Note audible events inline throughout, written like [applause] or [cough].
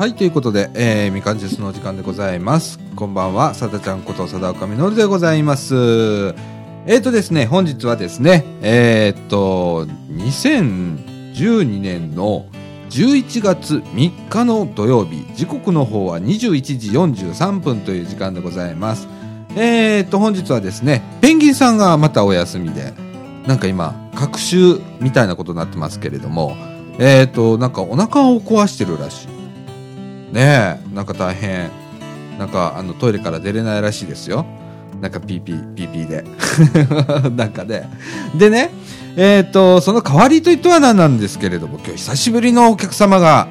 はい、ということで、えー、みかんジュースのお時間でございます。こんばんは、さだちゃんことさだおかみのるでございます。えーとですね、本日はですね、えーっと、2012年の11月3日の土曜日、時刻の方は21時43分という時間でございます。えーっと、本日はですね、ペンギンさんがまたお休みで、なんか今、隔週みたいなことになってますけれども、えーっと、なんかお腹を壊してるらしい。ねえ、なんか大変。なんか、あの、トイレから出れないらしいですよ。なんか、ピーピー、ピーピーで。[laughs] なんかね。でね、えっ、と、その代わりといっては何なんですけれども、今日久しぶりのお客様が、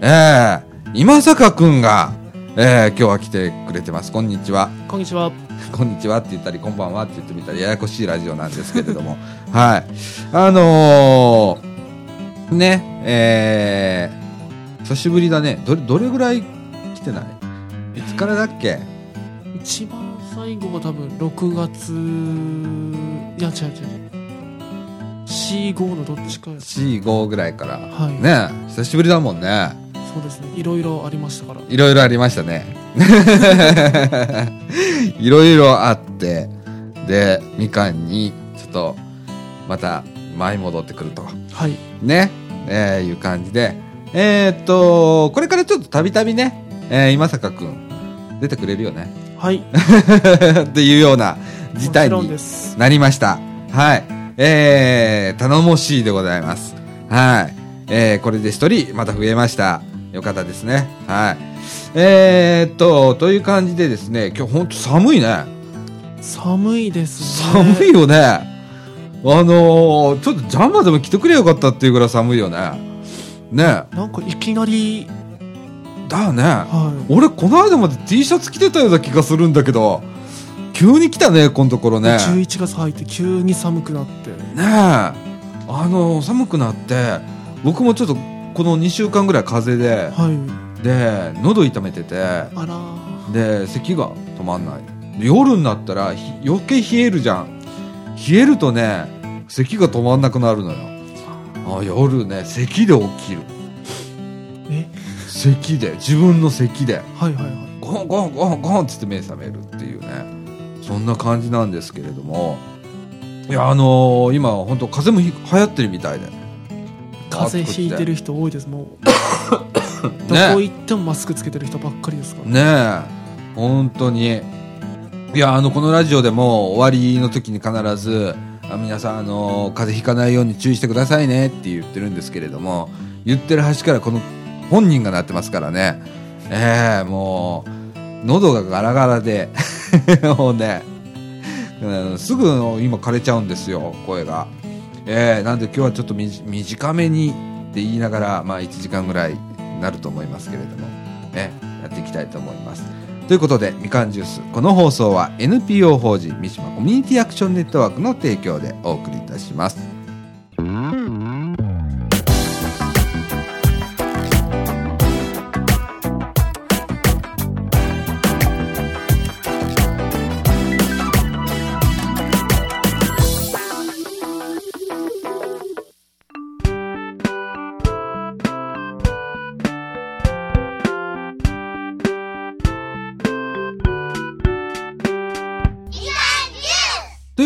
ええ今坂くんが、ええ今日は来てくれてます。こんにちは。こんにちは。[laughs] こんにちはって言ったり、こんばんはって言ってみたり、ややこしいラジオなんですけれども。はい。あのー、ね、えー、久しぶりだね。どれ、どれぐらい来てない？いつからだっけ？一番最後が多分6月いや違う違う違う C5 のどっちかや ?C5 ぐらいから。はいね久しぶりだもんね。そうですねいろいろありましたからいろいろありましたね。[laughs] いろいろあって、で、みかんに、ちょっと、また、舞い戻ってくると。はいね、えーいう感じで、えーっと、これからちょっとたびたびね、えー今坂くん、出てくれるよね。はい [laughs] っていうような事態になりました。はい。えー、頼もしいでございます。はい。えー、これで一人また増えました。よかったですね。はい。えーっと、という感じでですね、今日ほんと寒いね。寒いですね寒いよね。あのー、ちょっとジャンバーでも着てくれよかったっていうぐらい寒いよね。ねなんかいきなりだよね。は俺、この間まで T シャツ着てたような気がするんだけど、急に来たね、このところい、ね。ね11月入って急に寒くなってえ。あのー、寒くなって、僕もちょっとこの2週間ぐらい風邪で、はいで、喉痛めてて、あらで、咳が止まんない。で夜になったらひ余計冷えるじゃん。冷えるとね、咳が止まんなくなるのよ。あ夜ね、咳で起きる。え？咳で、自分の咳で。はいはいはいゴンゴンゴンゴンっつって目覚めるっていうね。そんな感じなんですけれども。いや、あのー今、本当風邪もひ流行ってるみたいで。風邪ひいてる人多いですもう [laughs] どねこ行ってもマスクつけてる人ばっかりですから、ねえ、本当に。いや、あの、このラジオでも終わりの時に必ず、あ皆さん、あの、風邪ひかないように注意してくださいねって言ってるんですけれども、言ってる端からこの本人がなってますからね。ええもう、喉がガラガラで、[laughs] もうね、すぐ今枯れちゃうんですよ、声が。ええなんで今日はちょっと短めにって言いながら、まあ1時間ぐらいになると思いますけれども、ね、やっていきたいと思います。ということで、みかんジュース。この放送は NPO 法人三島コミュニティアクションネットワークの提供でお送りいたします。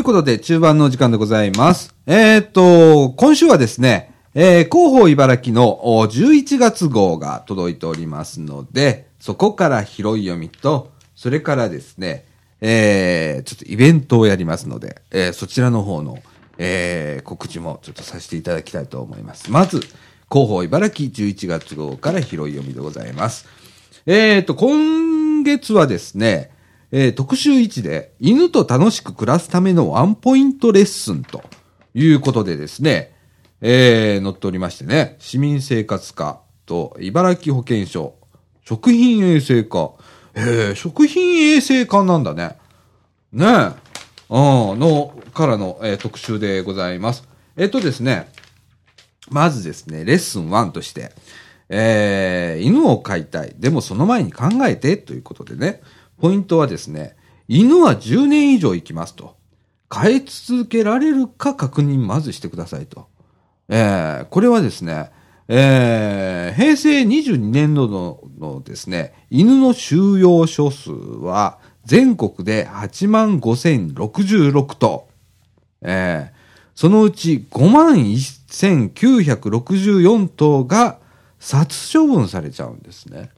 ことで、中盤のお時間でございます。えーっと、今週はですね、えー、広報茨城の11月号が届いておりますので、そこから広い読みと、それからですね、えー、ちょっとイベントをやりますので、えー、そちらの方の、えー、告知もちょっとさせていただきたいと思います。まず、広報茨城11月号から広い読みでございます。えーと、今月はですね、えー特集1で、犬と楽しく暮らすためのワンポイントレッスンということでですね、えー載っておりましてね、市民生活課と茨城保健所、食品衛生課、えー食品衛生課なんだね。ねえ。うん、の、からの、えー特集でございます。えっ、とですね、まずですね、レッスン1として、えー、犬を飼いたい。でもその前に考えてということでね、ポイントはですね、犬は10年以上生きますと。飼い続けられるか確認まずしてくださいと。えー、これはですね、えー、平成22年度ののですね、犬の収容所数は全国で8万5066頭。えー、そのうち5万1964頭が殺処分されちゃうんですね。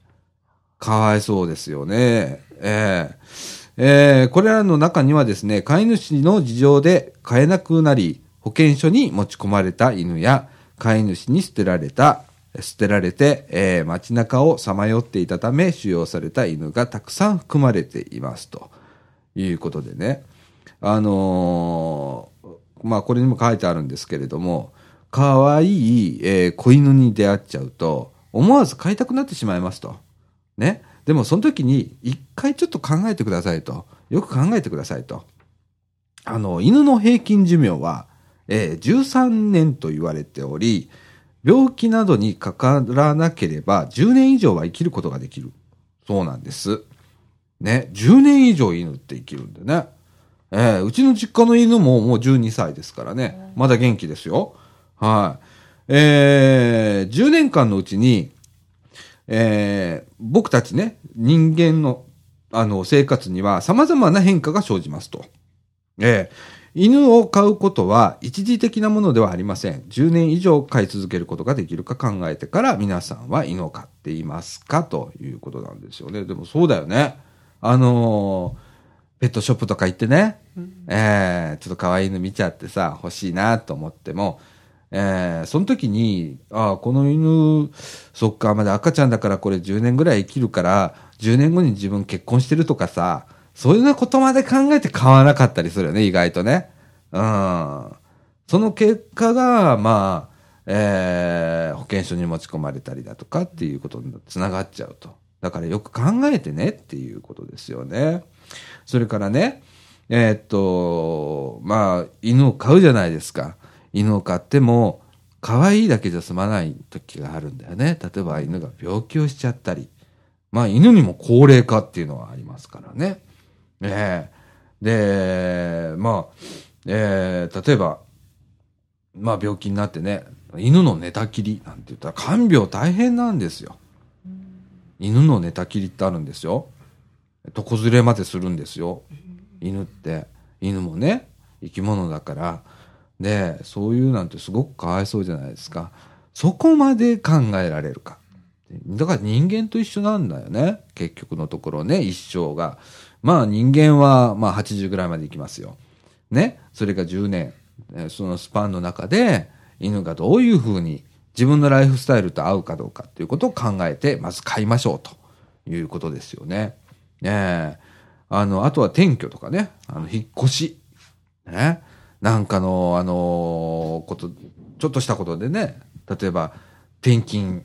かわいそうですよね。えーえーこれらの中にはですね、飼い主の事情で飼えなくなり、保健所に持ち込まれた犬や、飼い主に捨てられた、捨てられて、えー街中をさまよっていたため、収容された犬がたくさん含まれています。ということでね。あのーまあ、これにも書いてあるんですけれども、可愛い、えー子犬に出会っちゃうと、思わず飼いたくなってしまいますと。ね。でも、その時に、一回ちょっと考えてくださいと。よく考えてくださいと。あの、犬の平均寿命は、えー13年と言われており、病気などにかからなければ10年以上は生きることができる。そうなんです。ね。10年以上犬って生きるんでね。えーうちの実家の犬ももう12歳ですからね。まだ元気ですよ。はい。えー10年間のうちに、えー僕たちね、人間の、あの、生活には様々な変化が生じますと。えー犬を飼うことは一時的なものではありません。10年以上飼い続けることができるか考えてから皆さんは犬を飼っていますかということなんですよね。でもそうだよね。あのーペットショップとか行ってね、えーちょっと可愛い犬見ちゃってさ、欲しいなと思っても、えーその時に、ああ、この犬、そっか、まだ赤ちゃんだからこれ10年ぐらい生きるから、10年後に自分結婚してるとかさ、そういうようなことまで考えて買わなかったりするよね、意外とね。うん。その結果が、まあ、えー保険証に持ち込まれたりだとかっていうことにつながっちゃうと。だからよく考えてねっていうことですよね。それからね、えーっと、まあ、犬を飼うじゃないですか。犬を飼っても、可愛いだけじゃ済まない時があるんだよね。例えば犬が病気をしちゃったり。まあ、犬にも高齢化っていうのはありますからね。ええで、まあ、えー例えば、まあ病気になってね、犬の寝たきりなんて言ったら看病大変なんですよ。犬の寝たきりってあるんですよ。床ずれまでするんですよ。犬って。犬もね、生き物だから。で、そういうなんてすごくかわいそうじゃないですか。そこまで考えられるか。だから人間と一緒なんだよね。結局のところね、一生が。まあ人間はまあ80ぐらいまでいきますよ。ね？それが10年。そのスパンの中で犬がどういうふうに自分のライフスタイルと合うかどうかっていうことを考えて、まず買いましょうということですよね。ねえ。あの、あとは転居とかね。あの、引っ越し。ね？なんかの、あのこと、ちょっとしたことでね。例えば、転勤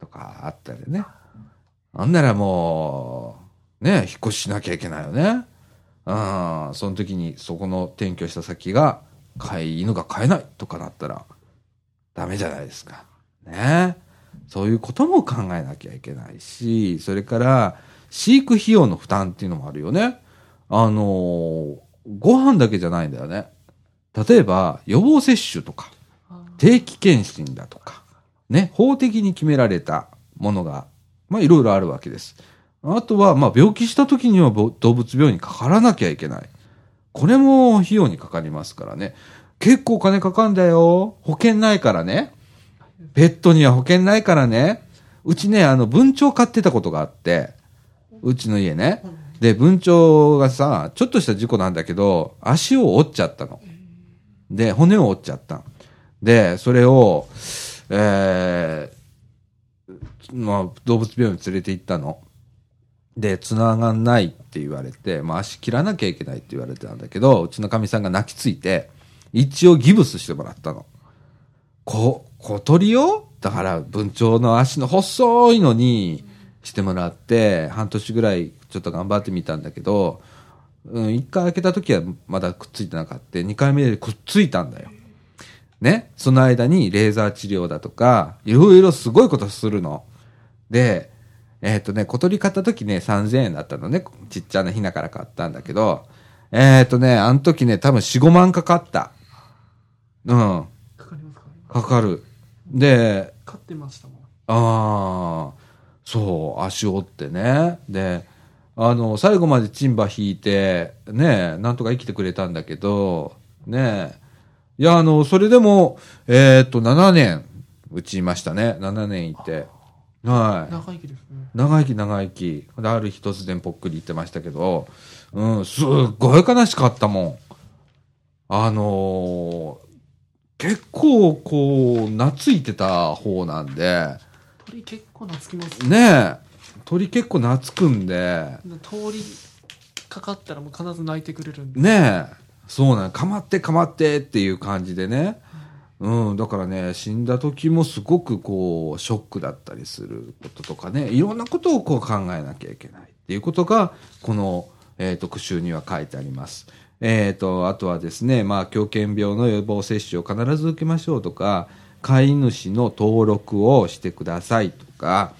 とかあったりね。あんならもう、ね、引っ越ししなきゃいけないよね。うん、その時にそこの転居した先が、飼い犬が飼えないとかなったら、ダメじゃないですか。ね。そういうことも考えなきゃいけないし、それから、飼育費用の負担っていうのもあるよね。あのーご飯だけじゃないんだよね。例えば、予防接種とか、定期検診だとか、ね、法的に決められたものが、まあいろいろあるわけです。あとは、まあ病気した時にはぼ動物病院にかからなきゃいけない。これも費用にかかりますからね。結構お金かかんだよ。保険ないからね。ペットには保険ないからね。うちね、あの、文鳥飼ってたことがあって、うちの家ね。で、文鳥がさ、ちょっとした事故なんだけど、足を折っちゃったの。で、骨を折っちゃった。で、それを、えー、まあ、動物病院に連れて行ったの。で、繋がんないって言われて、まあ足切らなきゃいけないって言われてたんだけど、うちのかみさんが泣きついて、一応ギブスしてもらったの。こ、小鳥よ？だから文鳥の足の細いのにしてもらって、半年ぐらいちょっと頑張ってみたんだけど、うん、一回開けた時はまだくっついてなかった。二回目でくっついたんだよ。ね？その間にレーザー治療だとか、いろいろすごいことするの。で、えっ、とね、小鳥買った時ね、3000円だったのね。ちっちゃなヒナから買ったんだけど、えっ、とね、あの時ね、多分4、5万かかった。うん。かかりますか？かかる。で、飼ってましたもん。ああ、そう、足折ってね。で、あの、最後までチンバ引いて、ね、なんとか生きてくれたんだけど、ね、いや、あの、それでも、えーっと、7年、うちいましたね。7年いて。はい。長生きですね。長生き長生き。である日突然ぽっくり言ってましたけど、うん、すっごい悲しかったもん。あのー結構こう、懐いてた方なんで、鳥結構懐きますねえ、鳥結構懐くんで、通りかかったらもう必ず泣いてくれるんで。ねえ、そうなんかまってかまってっていう感じでね。うん、だからね、死んだ時もすごくこう、ショックだったりすることとかね、いろんなことをこう考えなきゃいけないっていうことが、この、えっ、と、句集には書いてあります。えっ、と、あとはですね、まあ、狂犬病の予防接種を必ず受けましょうとか、飼い主の登録をしてくださいとか、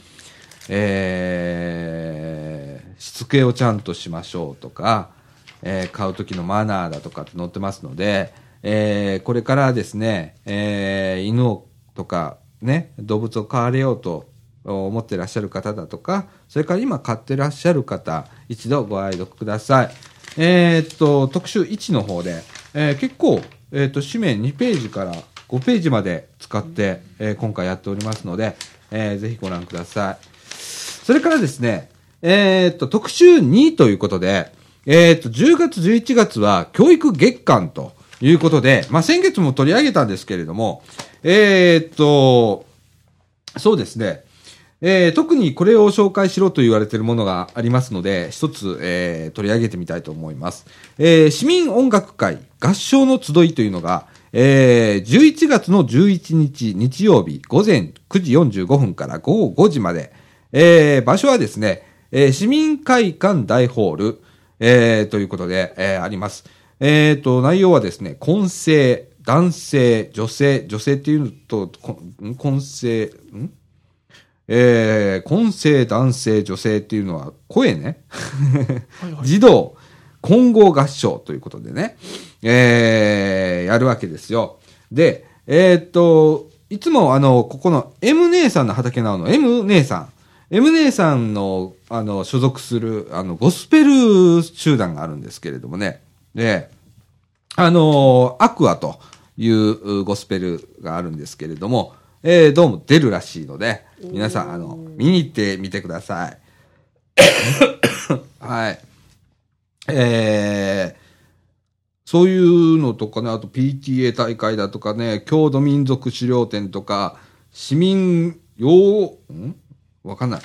えー、しつけをちゃんとしましょうとか、えー買う時のマナーだとかって載ってますので、えーこれからですね、えー犬をとかね、動物を飼われようと思ってらっしゃる方だとか、それから今飼ってらっしゃる方、一度ご愛読ください。えーっと、特集1の方で、えー結構、えーっと、紙面2ページから5ページまで使って、えー今回やっておりますので、えーぜひご覧ください。それからですね、えーっと、特集2ということで、えーっと、10月、11月は教育月間ということで、まあ、先月も取り上げたんですけれども、えーっと、そうですね、えー特にこれを紹介しろと言われているものがありますので、一つ、えー取り上げてみたいと思います。えー市民音楽会合唱の集いというのが、えー11月の11日日曜日午前9時45分から午後5時まで、えー場所はですね、えー市民会館大ホール、えーということで、えーあります。えーと、内容はですね、混声、男性、女性、女性っていうのと、混声、ん？えー、混声、男性、女性っていうのは声ね。はいはい。児童混合合唱ということでね、えー、やるわけですよ。で、えーっと、いつもあの、ここの M 姉さんの畑なの M 姉さん。M 姉さんの、あの、所属する、あの、ゴスペル集団があるんですけれどもね。で、あのアクアというゴスペルがあるんですけれども、えーどうも出るらしいので、皆さん、あの、見に行ってみてください。[coughs] はい。えーそういうのとかね、あと PTA 大会だとかね、郷土民族資料展とか、市民用、ん？わかんない。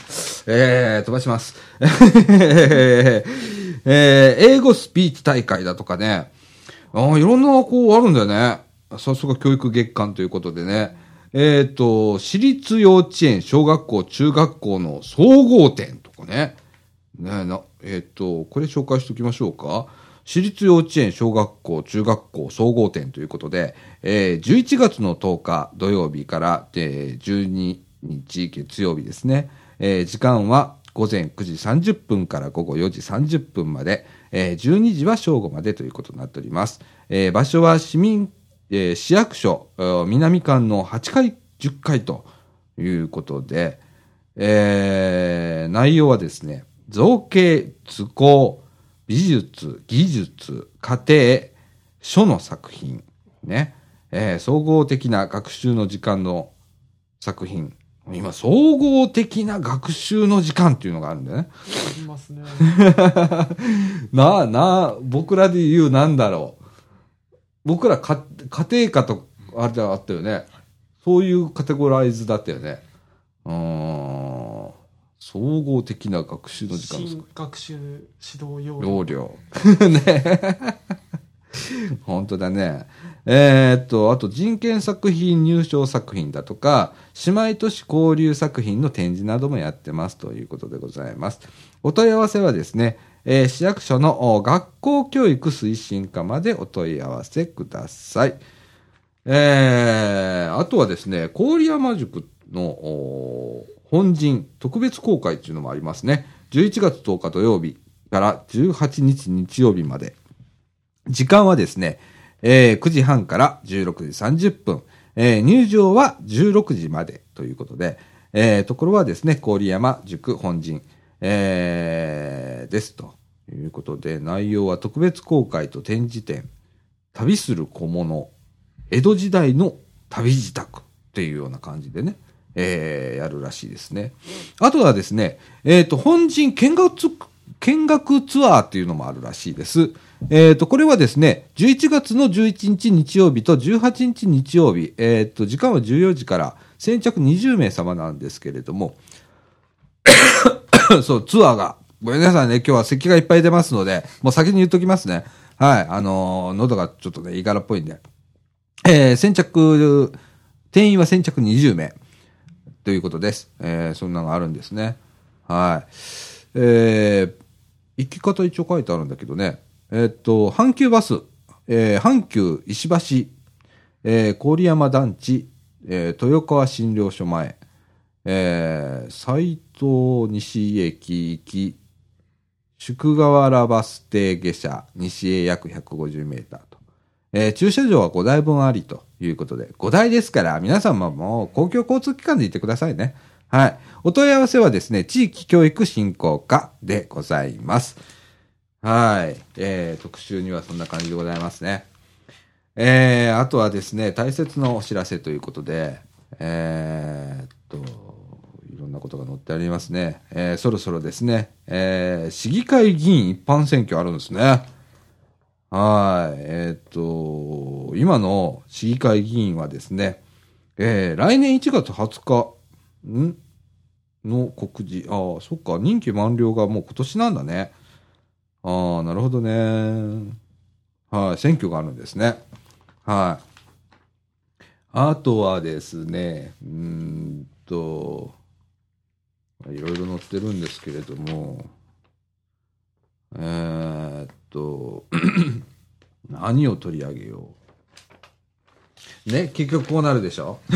えー、飛ばします。[laughs] えー英語スピーチ大会だとかね、ああ、いろんな、こう、あるんだよね。さすが教育月間ということでね。えっ、と、私立幼稚園、小学校、中学校の総合点とかね。ねな、えっ、と、これ紹介しておきましょうか。私立幼稚園、小学校、中学校、総合点ということで、えー11月の10日土曜日から、えー12日月曜日ですね。えー時間は午前9時30分から午後4時30分まで、えー12時は正午までということになっております。えー場所は市民、えー市役所、南館の8階、10階ということで、えー内容はですね、造形、図工、美術、技術、家庭、書の作品、ね、えー総合的な学習の時間の作品。今、総合的な学習の時間っていうのがあるんだよね。いますね。[laughs] なあ、なあ、僕らで言うなんだろう。僕らか家庭科と、あれじゃあったよね。そういうカテゴライズだったよね。うーん。総合的な学習の時間の新学習指導要容量。[laughs] ね。[laughs] 本当だね。えーっと、あと人権作品入賞作品だとか、姉妹都市交流作品の展示などもやってますということでございます。お問い合わせはですね、えー市役所の学校教育推進課までお問い合わせください。えー、あとはですね、郡山塾の本陣特別公開っていうのもありますね。11月10日土曜日から18日日曜日まで。時間はですね、えー9時半から16時30分。えー入場は16時までということで、えーところはですね、郡山塾本陣、えーですということで、内容は特別公開と展示展、旅する小物、江戸時代の旅自宅っていうような感じでね、えーやるらしいですね。あとはですね、えっ、と、本陣見学見学ツアーっていうのもあるらしいです。えっ、と、これはですね、11月の11日日曜日と18日日曜日、えっ、と、時間は14時から先着20名様なんですけれども、[coughs] そう、ツアーが、ごめんなさいね、今日は咳がいっぱい出ますので、もう先に言っときますね。はい、あのー喉がちょっとね、いがらっぽいんで。えー先着、定員は先着20名ということです。えーそんなのがあるんですね。はい。えー行き方一応書いてあるんだけどね。えっと、阪急バス、えー阪急石橋、えー郡山団地、えー豊川診療所前、えー斉藤西駅行き、宿河原バス停下車、西へ約150メーターと。えー駐車場は5台分ありということで、5台ですから、皆さんも公共交通機関で行ってくださいね。はい。お問い合わせはですね、地域教育振興課でございます。はい。えー、特集にはそんな感じでございますね。えー、あとはですね、大切なお知らせということで、えーっと、いろんなことが載ってありますね。えー、そろそろですね、えー、市議会議員一般選挙あるんですね。はい。えーっと、今の市議会議員はですね、えー、来年1月20日、ん？の告示。ああ、そっか。任期満了がもう今年なんだね。ああ、なるほどね。はい。選挙があるんですね。はい。あとはですね、うんと、いろいろ載ってるんですけれども、えーっと、[clears throat] 何を取り上げよう。ね、結局こうなるでしょ？[laughs]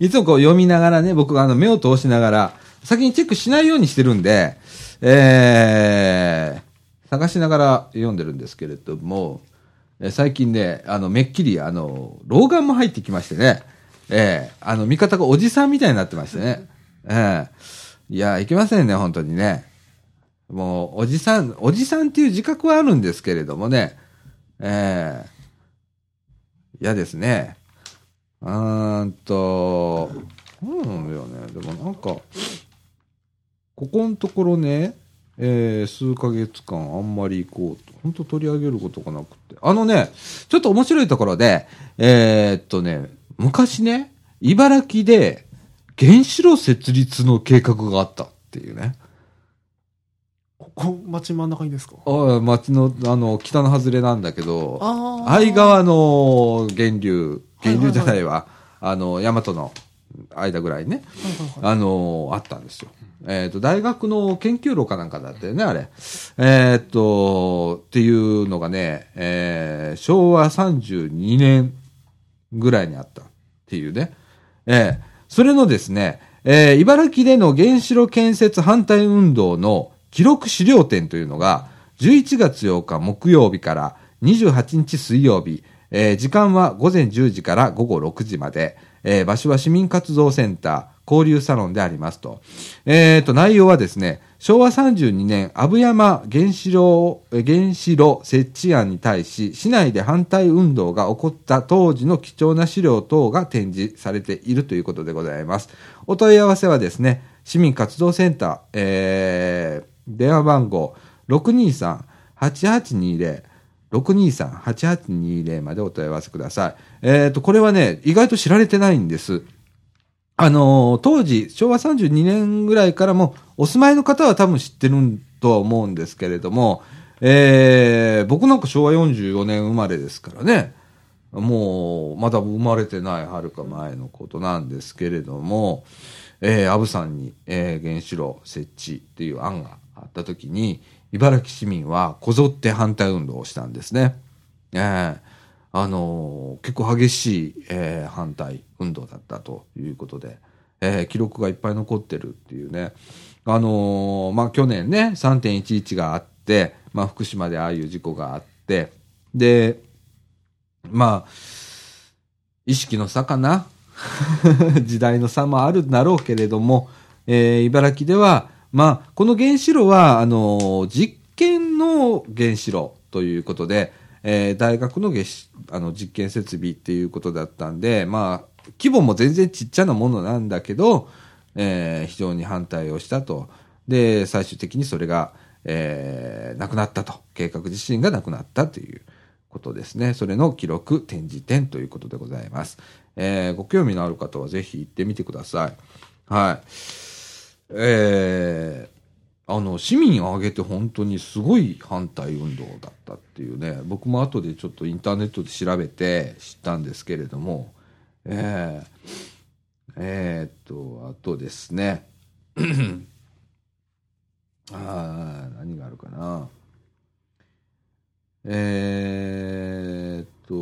いつもこう読みながらね、僕があの目を通しながら、先にチェックしないようにしてるんで、えー、探しながら読んでるんですけれども、最近ね、あの、めっきり、あの、老眼も入ってきましてね、えー、あの、見方がおじさんみたいになってましてね、えー、いや、いけませんね、本当にね。もう、おじさん、おじさんっていう自覚はあるんですけれどもね、えー、嫌ですね。うーんと、そうなんだよね。でもなんか、ここのところね、えー、数ヶ月間あんまりこう、本当取り上げることがなくて。あのね、ちょっと面白いところで、えーっとね、昔ね、茨城で原子炉設立の計画があったっていうね。ここ、街真ん中にですか？あ町の、あの、北の外れなんだけど、ああ。相川の源流、はいはいはい源流じゃないわ、あの、大和の間ぐらいね。あの、あったんですよ。えっ、と、大学の研究路かなんかだったよね、あれ。えっ、と、っていうのがね、えー昭和32年ぐらいにあったっていうね。えーそれのですね、えー茨城での原子炉建設反対運動の記録資料展というのが、11月8日木曜日から28日水曜日、えー時間は午前10時から午後6時まで、えー場所は市民活動センター、交流サロンでありますと。えーと、内容はですね、昭和32年、阿武山原子炉、原子炉設置案に対し、市内で反対運動が起こった当時の貴重な資料等が展示されているということでございます。お問い合わせはですね、市民活動センター、えー、電話番号623-8820、623-8820までお問い合わせください。えっ、と、これはね、意外と知られてないんです。あのー当時、昭和32年ぐらいからも、お住まいの方は多分知ってるとは思うんですけれども、えー僕なんか昭和44年生まれですからね、もう、まだ生まれてないはるか前のことなんですけれども、えー、アブさんに、えー原子炉設置っていう案があったときに、茨城市民はこぞって反対運動をしたんですね。えーあのー結構激しい、えー反対運動だったということで、えー記録がいっぱい残ってるっていうね。あのーまあ、去年ね、3.11があって、まあ、福島でああいう事故があって、で、まあ、意識の差かな [laughs] 時代の差もあるんだろうけれども、えー茨城では、まあ、この原子炉は、あの、実験の原子炉ということで、えー大学の原子あの実験設備っていうことだったんで、まあ、規模も全然ちっちゃなものなんだけど、えー非常に反対をしたと。で、最終的にそれが、えーなくなったと。計画自身がなくなったということですね。それの記録展示展ということでございます。えーご興味のある方はぜひ行ってみてください。はい。えーあの、市民を挙げて本当にすごい反対運動だったっていうね、僕も後でちょっとインターネットで調べて知ったんですけれども、えー、えーっと、あとですね、[clears throat] あー何があるかな。えーっと、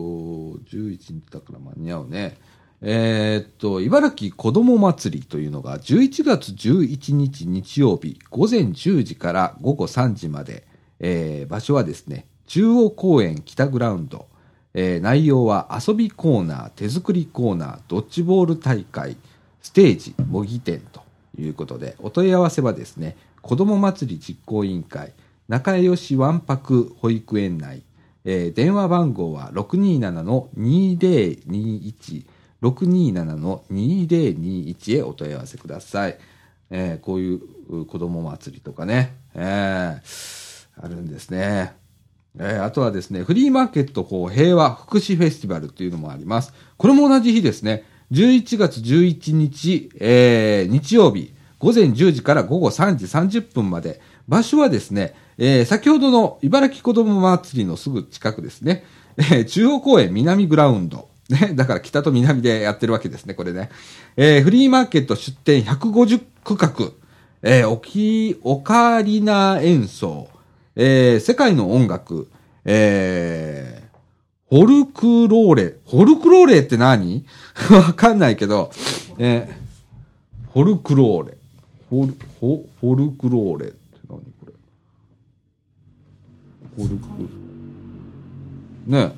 11日だから間に合うね。えーっと、茨城子ども祭りというのが11月11日日曜日午前10時から午後3時まで、えー場所はですね、中央公園北グラウンド、えー内容は遊びコーナー、手作りコーナー、ドッジボール大会、ステージ、模擬店ということで、お問い合わせはですね、子ども祭り実行委員会、仲良しわんぱく保育園内、えー電話番号は627-2021、627-2021へお問い合わせください。えーこういう子ども祭りとかね、えーあるんですね。えーあとはですね、フリーマーケットこう平和福祉フェスティバルというのもあります。これも同じ日ですね。11月11日、えー日曜日、午前10時から午後3時30分まで。場所はですね、えー先ほどの茨城子ども祭りのすぐ近くですね。えー中央公園南グラウンド。ね、[laughs] だから北と南でやってるわけですね、これね。えーフリーマーケット出店150区画。えーオキ、オカリナ演奏。えー世界の音楽。えーホルクローレ。ホルクローレって何？[laughs] わかんないけど、えーホルクローレ。ホル、ホ、ホルクローレって何これ？ホルク、ね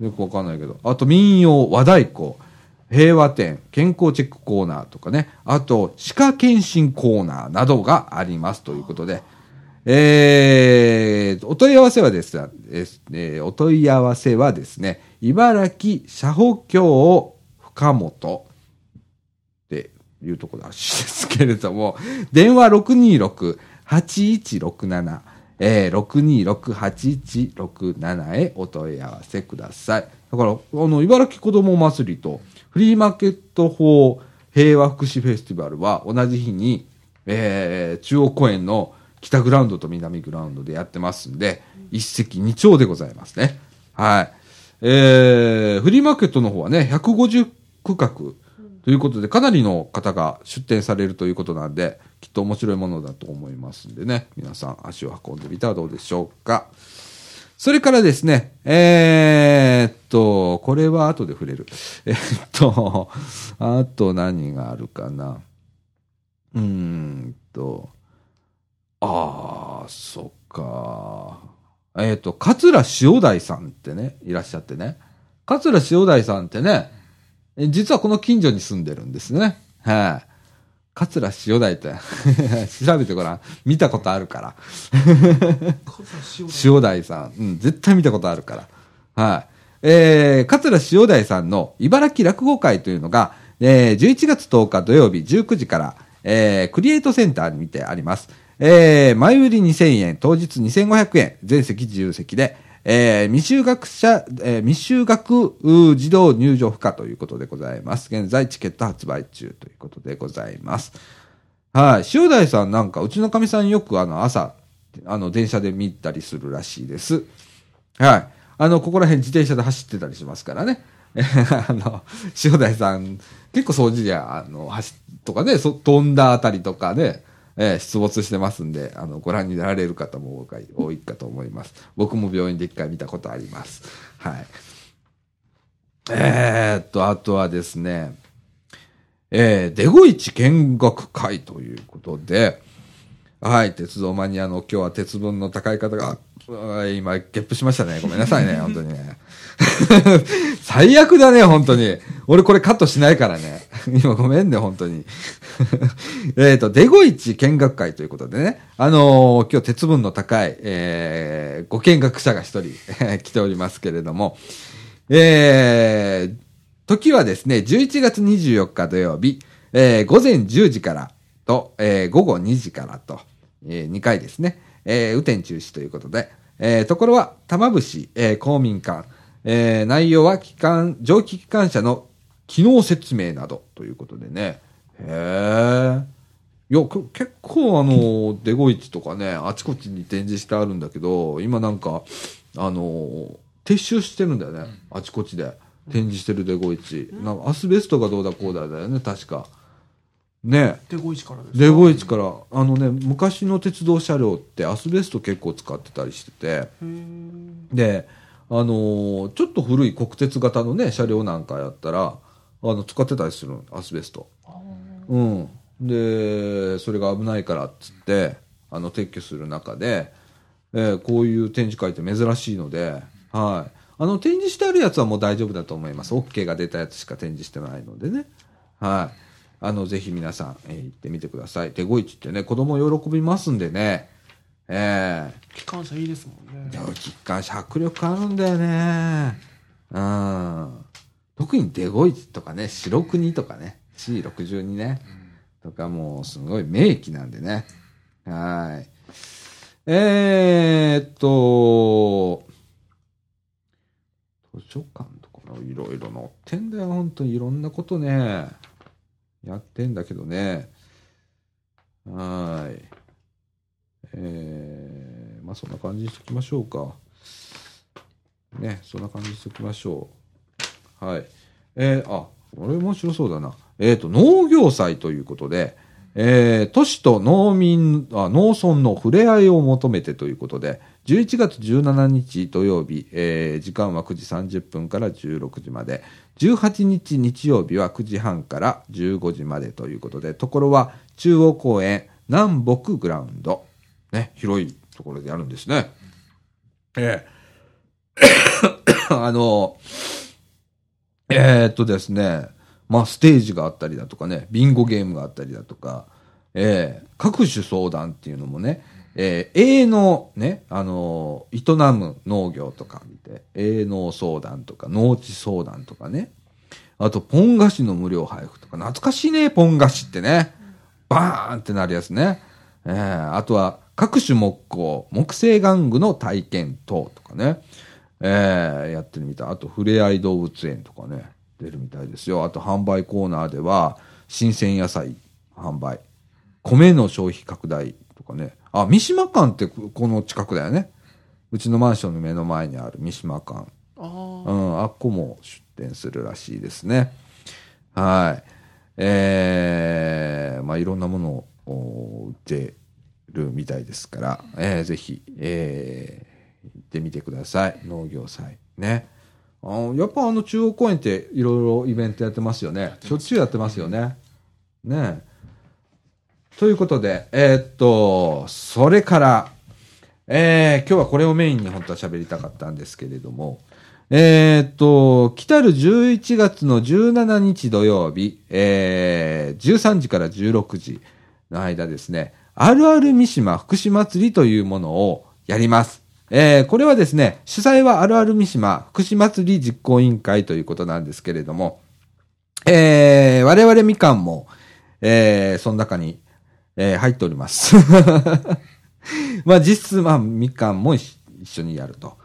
よくわかんないけど。あと民謡、和太鼓、平和展、健康チェックコーナーとかね。あと、歯科検診コーナーなどがありますということで。えー、お問い合わせはですね、えーお問い合わせはですね、茨城社保協深本っていうところらしいですけれども、電話626-8167、えー、626-8167へお問い合わせください。だから、あの、茨城子ども祭りとフリーマーケット法平和福祉フェスティバルは同じ日に、えー、中央公園の北グラウンドと南グラウンドでやってますんで、一石二鳥でございますね。はい。えー、フリーマーケットの方はね、150区画ということで、かなりの方が出店されるということなんで、きっと面白いものだと思いますんでね、皆さん足を運んでみたらどうでしょうか。それからですね、えーっと、これは後で触れる。えっと、あと何があるかな。うーんと、ああ、そっか。えっ、と、桂塩大さんってね、いらっしゃってね。桂塩大さんってね、実はこの近所に住んでるんですね。はい、桂塩大って、[laughs] 調べてごらん。見たことあるから。塩大さん。うん、絶対見たことあるから。はい。えー、桂塩大さんの茨城落語会というのが、えー、11月10日土曜日19時から、えー、クリエイトセンターに見てあります。えー、前売り2000円、当日2500円、全席自由席で、えー、未就学者、えー、未就学児童入場不可ということでございます。現在チケット発売中ということでございます。はい。塩大さんなんか、うちのかみさんよくあの朝、あの電車で見たりするらしいです。はい。あの、ここら辺自転車で走ってたりしますからね。[laughs] あの、塩大さん、結構掃除や、あの、走とかね、そ飛んだあたりとかね、えー出没してますんで、あの、ご覧になられる方も多いかと思います。僕も病院で一回見たことあります。はい。えーっと、あとはですね、えー、デゴイチ見学会ということで、はい、鉄道マニアの今日は鉄分の高い方が、今、ゲップしましたね。ごめんなさいね、本当にね。[laughs] 最悪だね、本当に。俺これカットしないからね。[laughs] 今ごめんね、本当に。[laughs] えっと、デゴイチ見学会ということでね。あのー今日鉄分の高い、えー、ご見学者が一人来ておりますけれども、えー、時はですね、11月24日土曜日、えー、午前10時からと、えー、午後2時からと、えー、2回ですね、えー、雨天中止ということで、えー、ところは、玉伏、えー、公民館、えー、内容は機関、蒸気機関車の機能説明などということでね、へえ。いや、け結構あの、デゴイチとかね、あちこちに展示してあるんだけど、今なんか、あの、撤収してるんだよね、あちこちで。展示してるデゴイチ。なんかアスベストがどうだこうだだよね、確か。ね。デゴイチからですか？デゴイチから、あのね、昔の鉄道車両ってアスベスト結構使ってたりしてて、で、あのーちょっと古い国鉄型のね、車両なんかやったら、あの、使ってたりするのアスベスト。あうん。で、それが危ないからっつって、あの、撤去する中で、えーこういう展示会って珍しいので、はい。あの、展示してあるやつはもう大丈夫だと思います。OK が出たやつしか展示してないのでね。はい。あの、ぜひ皆さん、えー行ってみてください。手ごいちってね、子供喜びますんでね。ええ機関車いいですもんね蒸気機関車迫力あるんだよね。うん。特にデゴイチとかね、白国とかね、C62 ね、とかもうすごい名機なんでね。はい。えー、っと、図書館とかもいろいろ載ってんだよ、ほんといろんなことね。やってんだけどね。はい。えー、まあそんな感じにしときましょうか。ね、そんな感じにしときましょう。はい。えー、あ、これ面白そうだな。えっ、と、農業祭ということで、えー、都市と農民、あ農村の触れ合いを求めてということで、11月17日土曜日、えー時間は9時30分から16時まで、18日日曜日は9時半から15時までということで、ところは中央公園南北グラウンド、ね、広いところでやるんですね。ええ [coughs] あの、えーっとですね、まあ、ステージがあったりだとかね、ビンゴゲームがあったりだとか、えー各種相談っていうのもね、えー、営農ね、あの営む農業とか見て、営農相談とか、農地相談とかね、あと、ポン菓子の無料配布とか、懐かしいね、ポン菓子ってね。バーンってなるやつね。えーあとは、各種木工、木製玩具の体験等とかね。えーやってるみたい。あと、ふれあい動物園とかね、出るみたいですよ。あと、販売コーナーでは、新鮮野菜販売。米の消費拡大とかね。あ、三島館ってここの近くだよね。うちのマンションの目の前にある三島館。ああうん、あっこも出店するらしいですね。はい。えー、まあいろんなものをお売ってるみたいですから、えー、ぜひ、えー、行ってみてください。農業祭。ね。あのやっぱあの中央公園っていろいろイベントやってますよね。しょっちゅうやってますよね。ねということで、えーっと、それから、えー今日はこれをメインに本当は喋りたかったんですけれども、えーっと、来たる11月の17日土曜日、えー13時から16時の間ですね、あるある三島福祉祭りというものをやります。えーこれはですね、主催はあるある三島福祉祭り実行委員会ということなんですけれども、えー我々みかんも、えーその中に、えー入っております。[laughs] まあ実質、まあみかんも一緒にやると。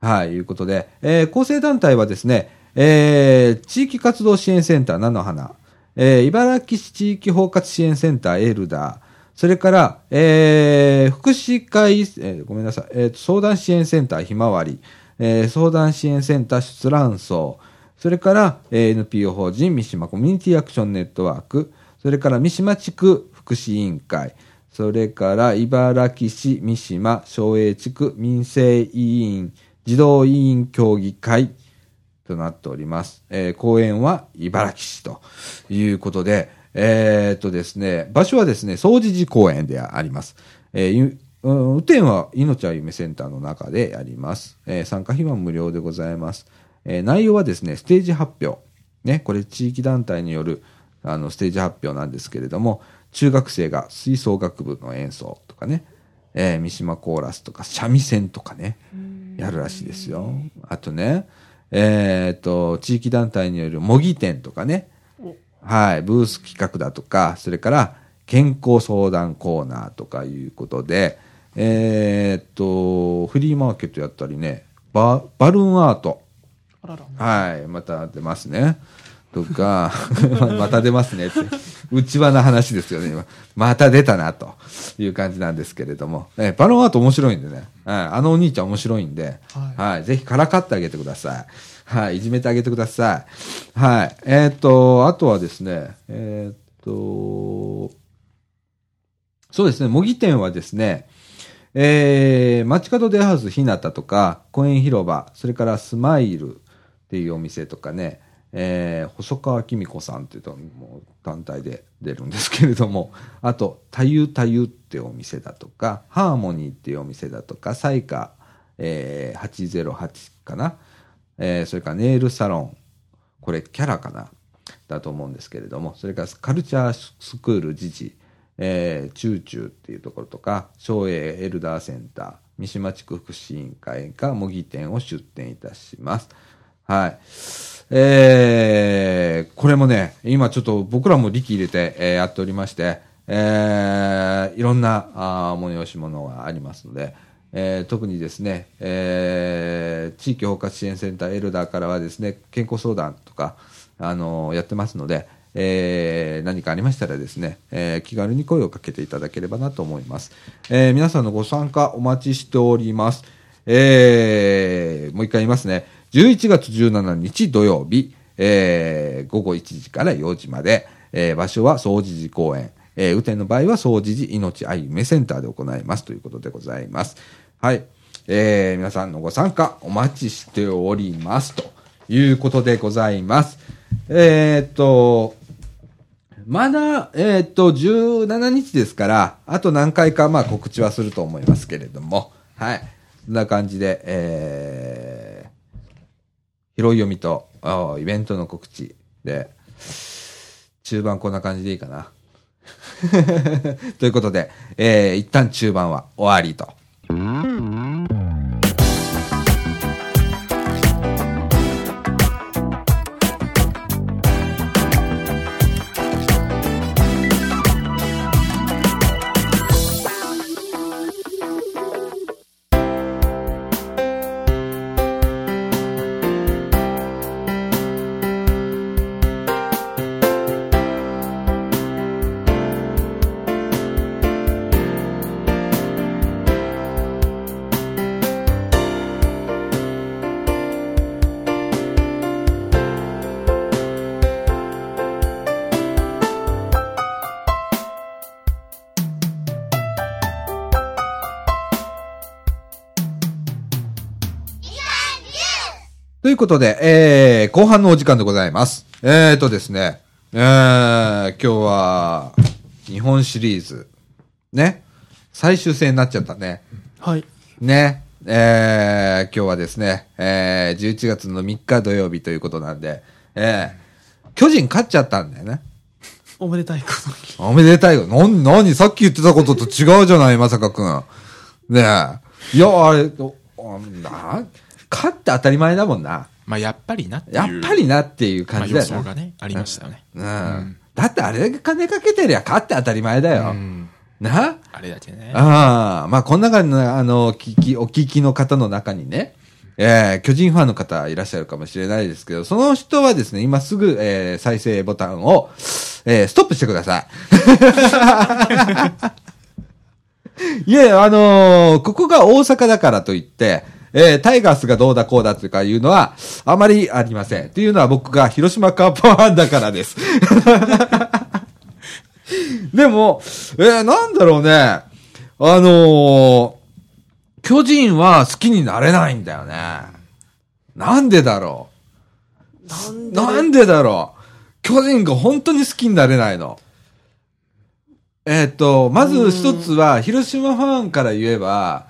はい、いうことで、えー構成団体はですね、えー地域活動支援センター菜の花、えー茨城市地域包括支援センターエルダー、それから、えー福祉会、えーごめんなさい、えー相談支援センターひまわり、えー相談支援センター出覧層、それから、えー NPO 法人三島コミュニティアクションネットワーク、それから三島地区福祉委員会、それから茨城市三島省営地区民生委員児童委員協議会。となっております。えー公園は茨城市ということで、えーっとですね、場所はですね、総持寺公園であります。えー雨天は命は夢センターの中でやります。えー参加費は無料でございます。えー内容はですね、ステージ発表。ね、これ地域団体によるあのステージ発表なんですけれども、中学生が吹奏楽部の演奏とかね、えー三島コーラスとか三味線とかね、やるらしいですよ。あとね、えーっと、地域団体による模擬店とかね、はい、ブース企画だとか、それから健康相談コーナーとかいうことで、えーっと、フリーマーケットやったりね、ババルーンアート、あらら。はい、また出ますね。とか、[laughs] また出ますねって。内輪な話ですよね、今。また出たな、という感じなんですけれども。えバルーンアート面白いんでね。はい、あのお兄ちゃん面白いんで、はいはい、ぜひからかってあげてください。はい、いじめてあげてください。はい、えーっと、あとはですね、えーっと、そうですね、模擬店はですね、えー、街角デイハウスひなたとか、公園広場、それからスマイルっていうお店とかね、えー、細川きみ子さんっていうともう団体で出るんですけれども、あと、たゆたゆっていうお店だとか、ハーモニーっていうお店だとか、サイカ、えー、808かな、えー、それからネイルサロン、これキャラかな？だと思うんですけれども、それからカルチャースクール自治、えー、チューチューっていうところとか、松栄エルダーセンター、三島地区福祉委員会が模擬店を出店いたします。はい。えー、これもね、今ちょっと僕らも力入れて、えーやっておりまして、えーいろんなあ催し物がありますので、えー特にですね、えー地域包括支援センターエルダーからはですね、健康相談とか、あのーやってますので、えー何かありましたらですね、えー気軽に声をかけていただければなと思います。えー皆さんのご参加お待ちしております。えーもう一回言いますね。11月17日土曜日、えー午後1時から4時まで、えー場所は総持寺公園。えー、雨天の場合は総持寺命愛夢センターで行いますということでございます。はい。えー皆さんのご参加お待ちしておりますということでございます。えーっと、まだ、えーっと、17日ですから、あと何回か、まあ、告知はすると思いますけれども、はい。そんな感じで、えー、拾い読みと、イベントの告知で、中盤こんな感じでいいかな。[laughs] ということで、えー、一旦中盤は終わりと。ことで、えー、後半のお時間でございます。えーとですね、えー、今日は、日本シリーズ、ね、最終戦になっちゃったね。はい。ね、えー、今日はですね、えー、11月の3日土曜日ということなんで、えー、巨人勝っちゃったんだよね。おめでたいことに。おめでたいよ。な、なに、さっき言ってたことと違うじゃない、まさかくん。ねえ。いや、あれ、おな、勝って当たり前だもんな。まあ、やっぱりなっていう。やっぱりなっていう感じだよな。想がね、ありましたよね。うん。だってあれだけ金かけてりゃ勝って当たり前だよ。うん。な？あれだけね。ああ、まあ、この中の、あの、聞き、お聞きの方の中にね、えー、巨人ファンの方いらっしゃるかもしれないですけど、その人はですね、今すぐ、えー、再生ボタンを、えー、ストップしてください。[laughs] いや、あのーここが大阪だからといって、えー、タイガースがどうだこうだとかいうのは、あまりありません。っていうのは僕が広島カープファンだからです。[laughs] でも、えー、なんだろうね。あのー巨人は好きになれないんだよね。なんでだろう。でなんでだろう。巨人が本当に好きになれないの。えっ、と、まず一つは、広島ファンから言えば、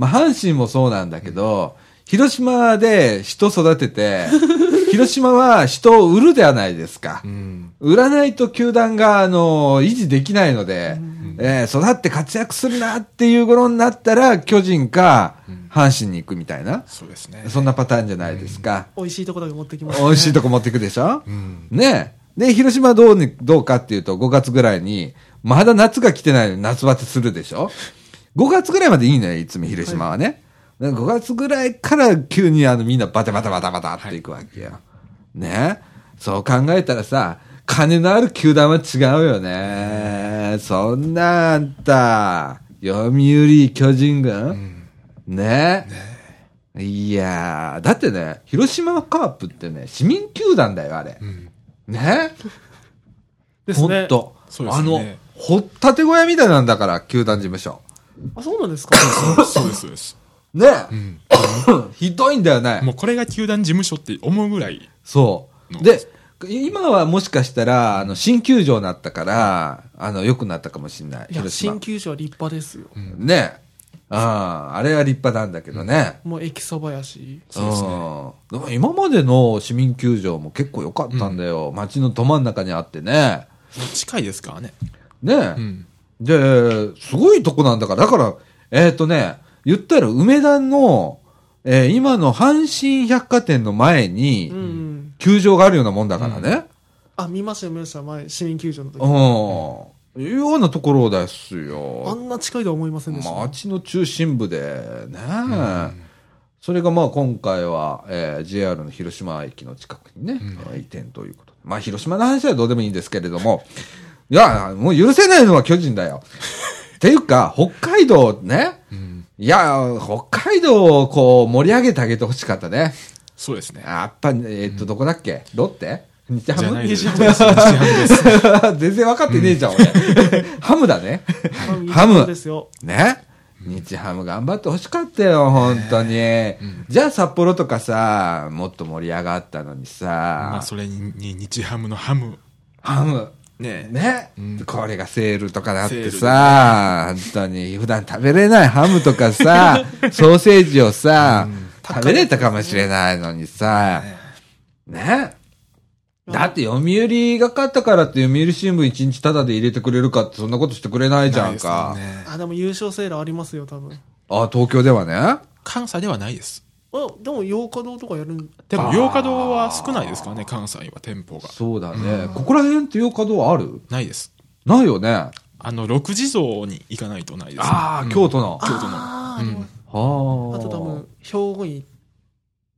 まあ、阪神もそうなんだけど、広島で人育てて、[laughs] 広島は人を売るではないですか。うん。売らないと球団が、あの、維持できないので、えー育って活躍するなっていう頃になったら、巨人か、阪神に行くみたいな、そうですね。そんなパターンじゃないですか。美味しいとこだけ持ってきます、美味しいとこ持っていくでしょ？うん。ねで、広島はどうに、どうかっていうと、5月ぐらいに、まだ夏が来てないのに夏バテするでしょ？?5 月ぐらいまでいいのよ、いつも広島はね。で5月ぐらいから急にあのみんなバタバタバタバタっていくわけよ。ねそう考えたらさ、金のある球団は違うよね。そんなあんた、読売巨人軍、ねいやー、だってね、広島カープってね、市民球団だよ、あれ。うん。ねですねほんと。そうですあのね、掘ったて小屋みたいなんだから、球団事務所。あそうなんですか？[laughs] そうです、そうです。ねうん。[laughs] ひどいんだよね。もうこれが球団事務所って思うぐらい。そう。ので、今はもしかしたら、あの、新球場になったから、あの、良くなったかもしれない。いや広島新。球場は立派ですよ、ねああ、あれは立派なんだけどね。もう駅そばやしそうですね今までの市民球場も結構良かったんだよ。街のど真ん中にあってね。近いですからね。ね、うん。で、すごいとこなんだから、だから、えっ、とね、言ったら梅田の、えー今の阪神百貨店の前うんうに、ん球場があるようなもんだからね。あ見ました見ました前市民球場の時、うん。いうようなところですあよ。んな近いとは思いませんでした、街の中心部でね。それがまあ今回は、えー JR の広島駅の近くにね、えー移転ということで。まあ広島の話はどうでもいいんですけれども、いや、もう許せないのは巨人だよ。[laughs] っていうか、北海道ね、うん。いや、北海道をこう盛り上げてあげてほしかったね。そうですね。やっぱ、えっと、どこだっけ？ロッテ？日ハム？日ハムです。全然分かってねえじゃん、俺。ハムだね。ハムですよね。日ハム頑張ってほしかったよ、本当に。じゃあ札幌とかさ、もっと盛り上がったのにさ、まあ、それに、に日ハムのハム。ハム。ねね、うん。これがセールとかなってセさ、本当に。普段食べれないハムとかさ、[laughs] ソーセージをさ、食べれたかもしれないのにさ、ね。だって読売が勝ったからって読売新聞一日タダで入れてくれるかってそんなことしてくれないじゃんか。ね。あでも優勝セールありますよ多分。あ、東京ではね。関西ではないです。あでも洋華堂とかやるん？でも、洋華堂は少ないですからね、関西は店舗が。そうだね。ここら辺って洋華堂ある？ないです。ないよね。あの、六地蔵に行かないとないです。ああ、京都の。京都の。あーありますはあ。あと多分兵庫に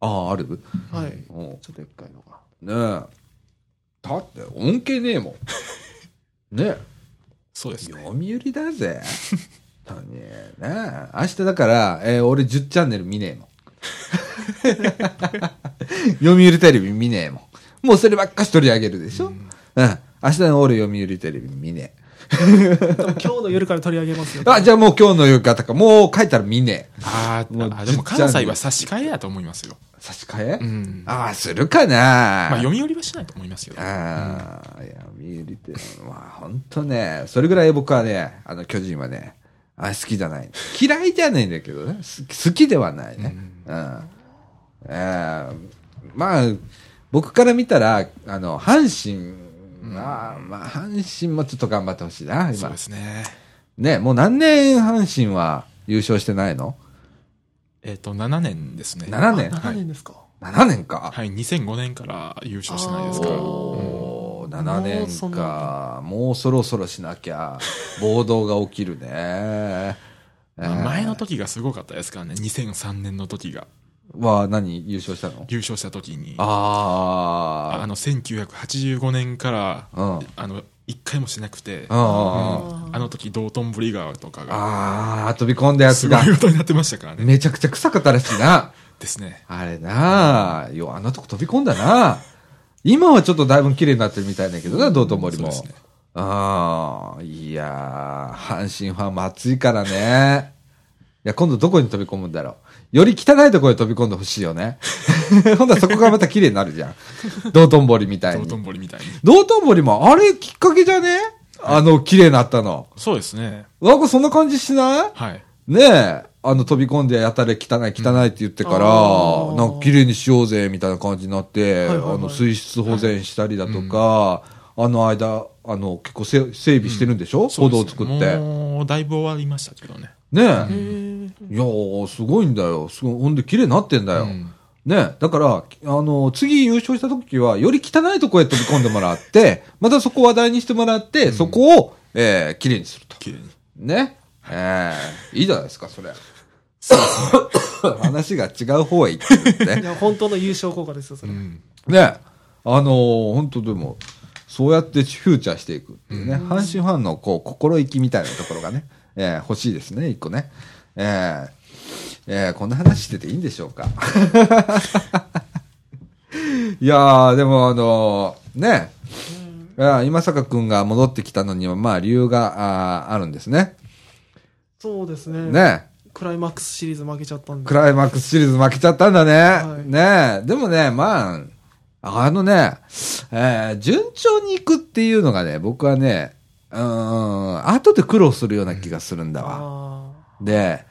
ああ、ある？はいうんちょっとでっかいのがねえ。だって、恩恵ねえもん。[laughs] ねえ。そうですね。読売だぜ。[laughs] ねえ。明日だから、えー俺10チャンネル見ねえもん。読売テレビ見ねえもん。もうそればっかし取り上げるでしょ？うん。明日の俺読売テレビ見ねでも今日の夜から取り上げますよえ。[laughs] あ、じゃあもう今日の夕方か、もう書いたら見ねえ。あもうーあ、でも関西は差し替えやと思いますよ。差し替え、うん。ああ、するかなまあ、読売はしないと思いますよ。ああ、いや、見売って、まあ、本当ね、それぐらい僕はね、あの、巨人はね、あ好きじゃない。嫌いじゃないんだけどね、す好きではないね。うん。えーまあ、僕から見たら、あの、阪神は、まあ、阪神もちょっと頑張ってほしいな、今そうで。すね。ね、もう何年阪神は優勝してないの？えっ、と、7年ですね。?7 年？あ7年ですか、?7 年か。はい、2005年から優勝してないですから。おー7もう年か。もうそろそろしなきゃ、暴動が起きるね。まあ前の時がすごかったですからね。2003年の時が。は何優勝したの？優勝した時に。ああの、1985年から、あ。うん。あの、一回もしなくて、ああ。あの時道頓堀川とかが、ああ、飛び込んだやつがすごい。ことになってましたからね。めちゃくちゃ臭かったらしいな。ですね。あれなあ。よ、あんなとこ飛び込んだな。今はちょっとだいぶ綺麗になってるみたいだけどな、道頓堀も。そうですねああ、いやー、阪神ファンも熱いからね。[laughs] いや、今度どこに飛び込むんだろう。より汚いところに飛び込んでほしいよね。[laughs] ほんならそこがまた綺麗になるじゃん。[laughs] 道頓堀みたい道に。頓堀みたいに。道頓堀もあれきっかけじゃね？あの、綺麗になったの。そうですね。なんかそんな感じしない？はい。ねえ。あの、飛び込んでやたら汚い汚いって言ってから、あーなんか綺麗にしようぜ、みたいな感じになって、はいはいはいあの、水質保全したりだとか、あの間、あの、結構せ整備してるんでしょ、歩道を作って。もう、だいぶ終わりましたけどね。ねえ。いやー、すごいんだよ。すごい、ほんで綺麗になってんだよ。うんねだから、あの、次優勝した時は、より汚いとこへ飛び込んでもらって、[laughs] またそこを話題にしてもらって、そこを、えー、綺麗にすると。綺麗に。ね。ええいいじゃないですか、それ。そう。[laughs] 話が違う方へ行ってるね。[laughs] いや、本当の優勝効果ですよ、それ。うん。ね。あのー本当でも、そうやってフューチャーしていくっていうね。阪神ファンの、こう、心意気みたいなところがね、[laughs] えー欲しいですね、一個ね。えーえーこんな話してていいんでしょうか。[laughs] いやー、でもあのーね。いや今坂くんが戻ってきたのには、まあ理由があーあるんですね。そうですね。ね。クライマックスシリーズ負けちゃったんで。クライマックスシリーズ負けちゃったんだね。はいねでもね、まあ、あのね、えー順調に行くっていうのがね、僕はね、うーん、後で苦労するような気がするんだわ。あで、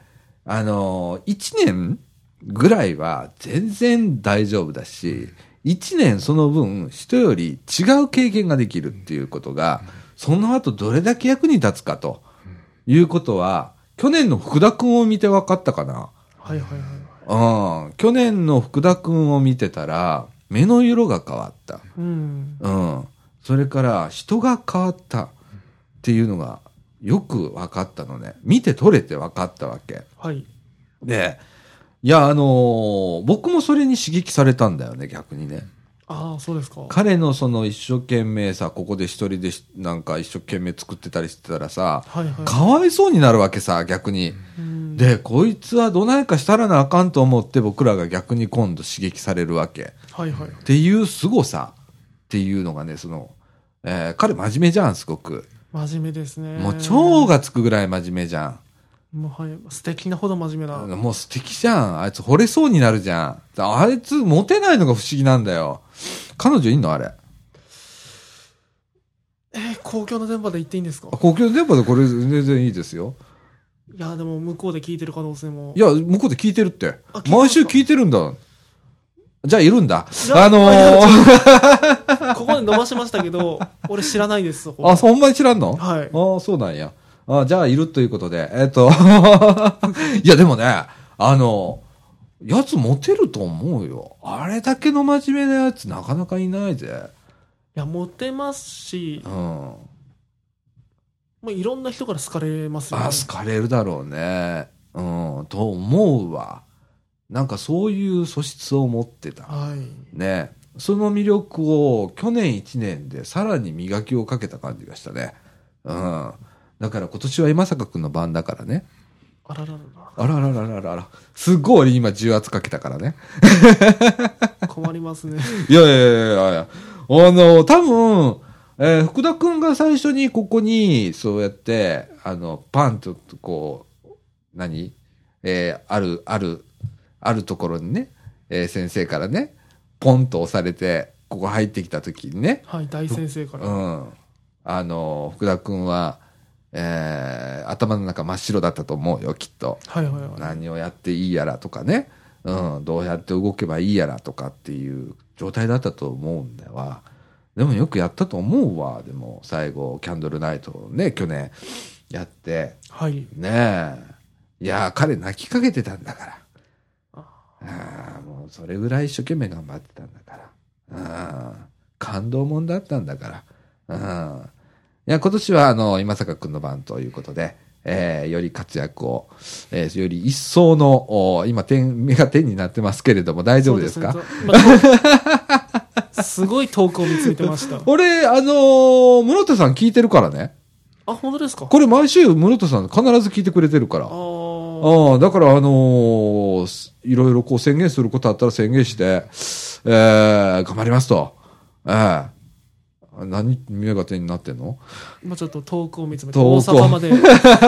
あのー、1年ぐらいは全然大丈夫だし、1年その分人より違う経験ができるっていうことが、その後どれだけ役に立つかということは、去年の福田くんを見て分かったかな。あ。はいはいはい。うん。去年の福田くんを見てたら、目の色が変わった。うん。うん。それから、人が変わったっていうのが、よく分かったのね。見て取れて分かったわけ。はい。で、いや、あのー僕もそれに刺激されたんだよね、逆にね。ああ、そうですか。彼のその一生懸命さ、ここで一人でしなんか一生懸命作ってたりしてたらさ、はいはい。かわいそうになるわけさ、逆に。うん、で、こいつはどないかしたらなあかんと思って僕らが逆に今度刺激されるわけ。はいはい。っていう凄さっていうのがね、その、えー彼真面目じゃん、すごく。真面目ですね。もう超がつくぐらい真面目じゃん。もうはい。素敵なほど真面目な。もう素敵じゃん。あいつ惚れそうになるじゃん。あいつモテないのが不思議なんだよ。彼女いんのあれ？あえー公共の電波で言っていいんですか？公共電波でこれ全然いいですよ。いや、でも向こうで聞いてる可能性も。いや、向こうで聞いてるって毎週聞いてるんだ。じゃあいるんだあのー、ここで伸ばしましたけど、[laughs] 俺知らないです、そこ。あ、そんなに知らんの？はいああ、そうなんや。あじゃあ、いるということで。えっ、と、[laughs] いや、でもね、あの、やつモテると思うよ。あれだけの真面目なやつなかなかいないぜ。いや、モテますしう、ん。もういろんな人から好かれますよね。あ、好かれるだろうね。うん、と思うわ。なんかそういう素質を持ってた。はい。ね。その魅力を去年1年でさらに磨きをかけた感じがしたね。うん。だから今年は今坂くんの番だからね。あらららあらららららら。すっごい俺今重圧かけたからね。ら。困りますね。[laughs] いやいやいやいやいや。あの、多分、えー福田くんが最初にここに、そうやって、あの、パンとこう、何？えーある、ある、あるところにね、えー先生からね、ポンと押されて、ここ入ってきた時にね、はい、大先生から。うん。あの、福田くんは、えー頭の中真っ白だったと思うよ、きっと。はいはいはい。何をやっていいやらとかね、うん、どうやって動けばいいやらとかっていう状態だったと思うんだわ。でもよくやったと思うわ。でも最後、キャンドルナイトをね、去年やって、はい。ねえ。いやー、彼泣きかけてたんだから。あああ、もうそれぐらい一生懸命頑張ってたんだから。うん。感動もんだったんだから。うん。いや、今年はあの、今坂くんの番ということで、えー、より活躍を、えー、より一層の、お今点、目が点になってますけれども、大丈夫ですか？ねまあすごい遠くを見つめてました。[laughs] 俺、あのー、室田さん聞いてるからね。あ、本当ですか？これ毎週室田さん必ず聞いてくれてるから。ああだから、あのーすいろいろこう宣言することあったら宣言して、えー、頑張りますと。ええ何、目が点になってんの？今ちょっと遠くを見つめて、大阪まで、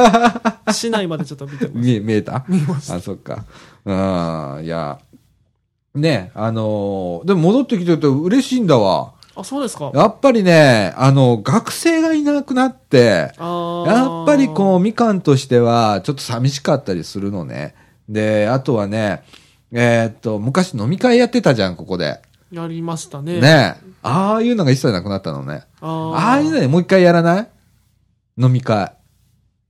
[laughs] 市内までちょっと見てます。見え、見えた？見ました。あ、そっか。うん、いや。ね、あのーでも戻ってきてると嬉しいんだわ。あ、そうですか。やっぱりね、あの、学生がいなくなって、あやっぱりこう、う。みかんとしては、ちょっと寂しかったりするのね。で、あとはね、えーっと、昔飲み会やってたじゃん、ここで。やりましたね。ねああいうのが一切なくなったのね。あーああいうのでもう一回やらない？飲み会。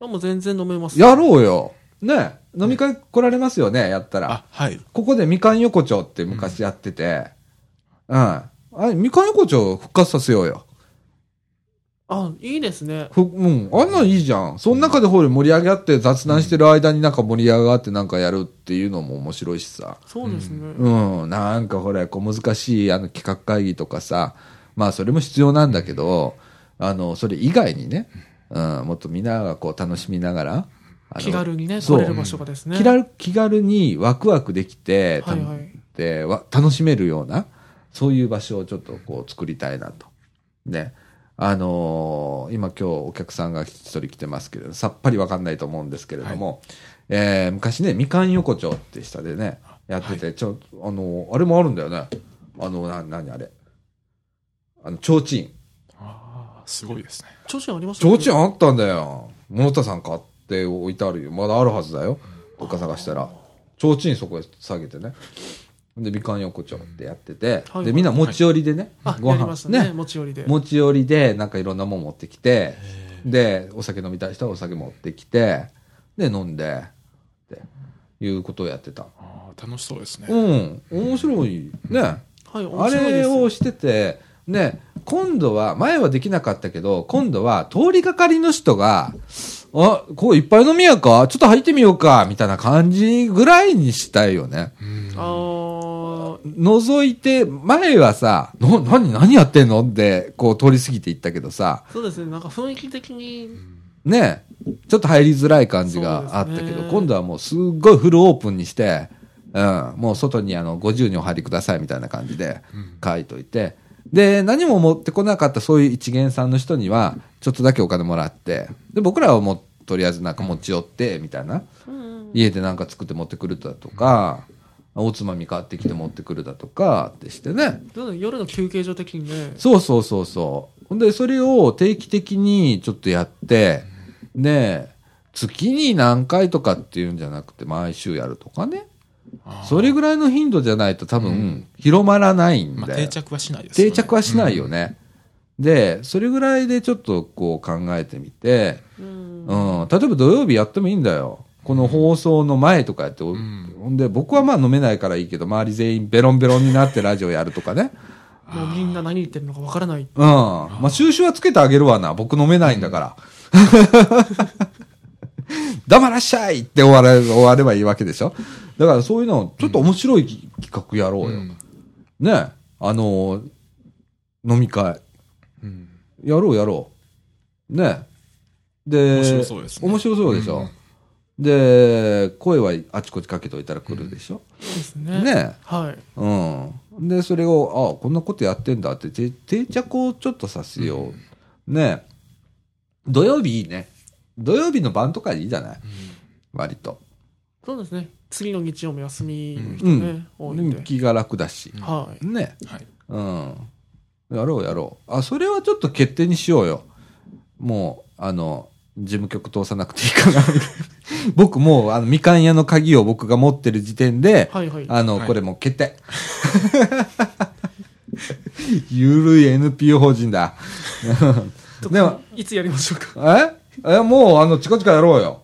あもう全然飲めます。やろうよ。ね飲み会来られますよね、やったら。あ、はい。ここでみかん横丁って昔やってて、うん。あれ、みかん横丁復活させようよ。あ、いいですね。ふうん、あんなんいいじゃん。その中でほら盛り上がって雑談してる間になんか盛り上がってなんかやるっていうのも面白いしさ。そうですね。うん、なんかほら、こう難しいあの企画会議とかさ、まあそれも必要なんだけど、あの、それ以外にね、うん、もっとみんながこう楽しみながら、気軽にね、来れる場所がですね。気軽気軽にワクワクできて、たはいはいでわ楽しめるような、そういう場所をちょっとこう作りたいなと。ね。あのー今今日お客さんが一人来てますけれど、さっぱりわかんないと思うんですけれども、えー昔ね、みかん横丁って下でね、やってて、ちょ、あのーあれもあるんだよね。あの、な、なにあれ。あの、提灯。ああ、すごいですね。調子ありました提灯あったんだよ。物田さん買って置いてあるよ。まだあるはずだよ。どっか探したら。提灯そこへ下げてね。で、みかん横丁ってやってて、はいで、みんな持ち寄りでね、あ、ご飯やりましたね。持ち寄りで。持ち寄りで、なんかいろんなもん持ってきて、で、お酒飲みたい人はお酒持ってきて、で、飲んで、っていうことをやってた。ああ、楽しそうですね。うん、面白い。ね。はい、面あ白いですれをしてて、ね、今度は、前はできなかったけど、今度は通りがかりの人が、あ、こういっぱい飲みやか？ちょっと入ってみようか？みたいな感じぐらいにしたいよね。うんあー覗いて、前はさ、な、何、何やってんの？って、こう通り過ぎていったけどさ、そうですね。なんか雰囲気的に、ね、ちょっと入りづらい感じがあったけど、ね今度はもうすっごいフルオープンにして、うん、もう外にあの、50にお入りくださいみたいな感じで書いといて、で、何も持ってこなかったそういう一元さんの人には、ちょっとだけお金もらって、で、僕らはもう、とりあえずなんか持ち寄って、みたいな。うん。家でなんか作って持ってくるだとか、おつまみ買ってきて持ってくるだとかってしてね。夜の休憩所的にね、そうそうそうそう。ほんで、それを定期的にちょっとやって、で、月に何回とかっていうんじゃなくて、毎週やるとかね。それぐらいの頻度じゃないと多分、広まらないんまあ、で。定着はしないですよね。定着はしないよね。で、それぐらいでちょっとこう考えてみて、うんうん、例えば土曜日やってもいいんだよ。この放送の前とかやって、ほんで、僕はまあ飲めないからいいけど、周り全員ベロンベロンになってラジオやるとかね。[laughs] もうみんな何言ってるのかわからない。うん。まあ、収集はつけてあげるわな。僕飲めないんだから。[laughs] 黙らっしゃいって終われ、終わればいいわけでしょだからそういうの、ちょっと面白い企画やろうよ。うんね。あのー飲み会。うんやろうやろう。ね。で、面白そうですね面白そうでしょ。で、声はあちこちかけといたら来るでしょ？ですね。ね。はい。うん。で、それを、あこんなことやってんだって、て定着をちょっとさせよう。ね。土曜日いいね。土曜日の晩とかでいいじゃない？割と。そうですね。次の日曜も休みの人うんね、多いんで。気が楽だし。はい。ね。はい。うん。やろうやろう。あ、それはちょっと決定にしようよ。もう、あの、事務局通さなくていいかな。[laughs] 僕もう、あの、みかん屋の鍵を僕が持ってる時点で、はいはい。あの、はいこれもう決定。ゆるい NPO 法人だ。[laughs] でも、いつやりましょうか？え？え、もう、あの、チカチカやろうよ。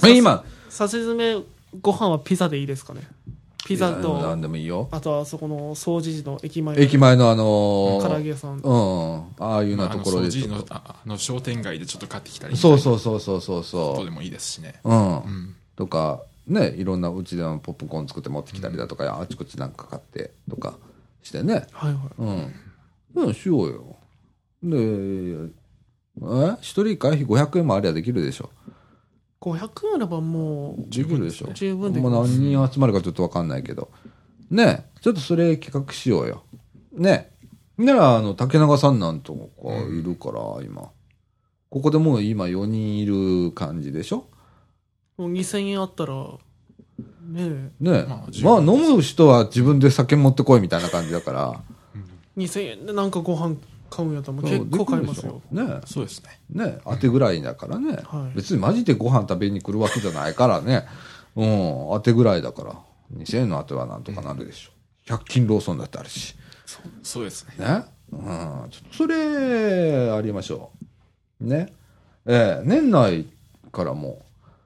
[coughs] 今、さしずめご飯はピザでいいですかね？ピザとなん、でもいいよ。あとはそこの掃除時の駅前駅前のあのー唐揚げ屋さん。うん。ああいうようなまあところでちょっと。ああの商店街でちょっと買ってきたりそううそうそうそうそうそう。でもいいですしね。うん。うん。とか、ね、いろんなうちでもポップコーン作って持ってきたりだとか、あちこちなんか買ってとかしてね。はいはい。うん。うん、しようよ。で、え？一人会費500円もありゃできるでしょ。500円あればもう、できるでしょ。十分で何人集まるかちょっとわかんないけど。ね、ちょっとそれ企画しようよ。ね。なら、あの、竹永さんなんとかいるから、今。ここでもう今4人いる感じでしょもう2000円あったら、ねねまあまあ飲む人は自分で酒持ってこいみたいな感じだから。2000円でなんかご飯買うんやったらもうそう結構買いますよ。ねそうですね。ね当てぐらいだからね、はい別にマジでご飯食べに来るわけじゃないからね。うん、当てぐらいだから。2000円の当てはなんとかなるでしょ。100均ローソンだってあるし。そうですね。ね。うん。ちょっとそれ、ありましょう。ね。ええ年内からも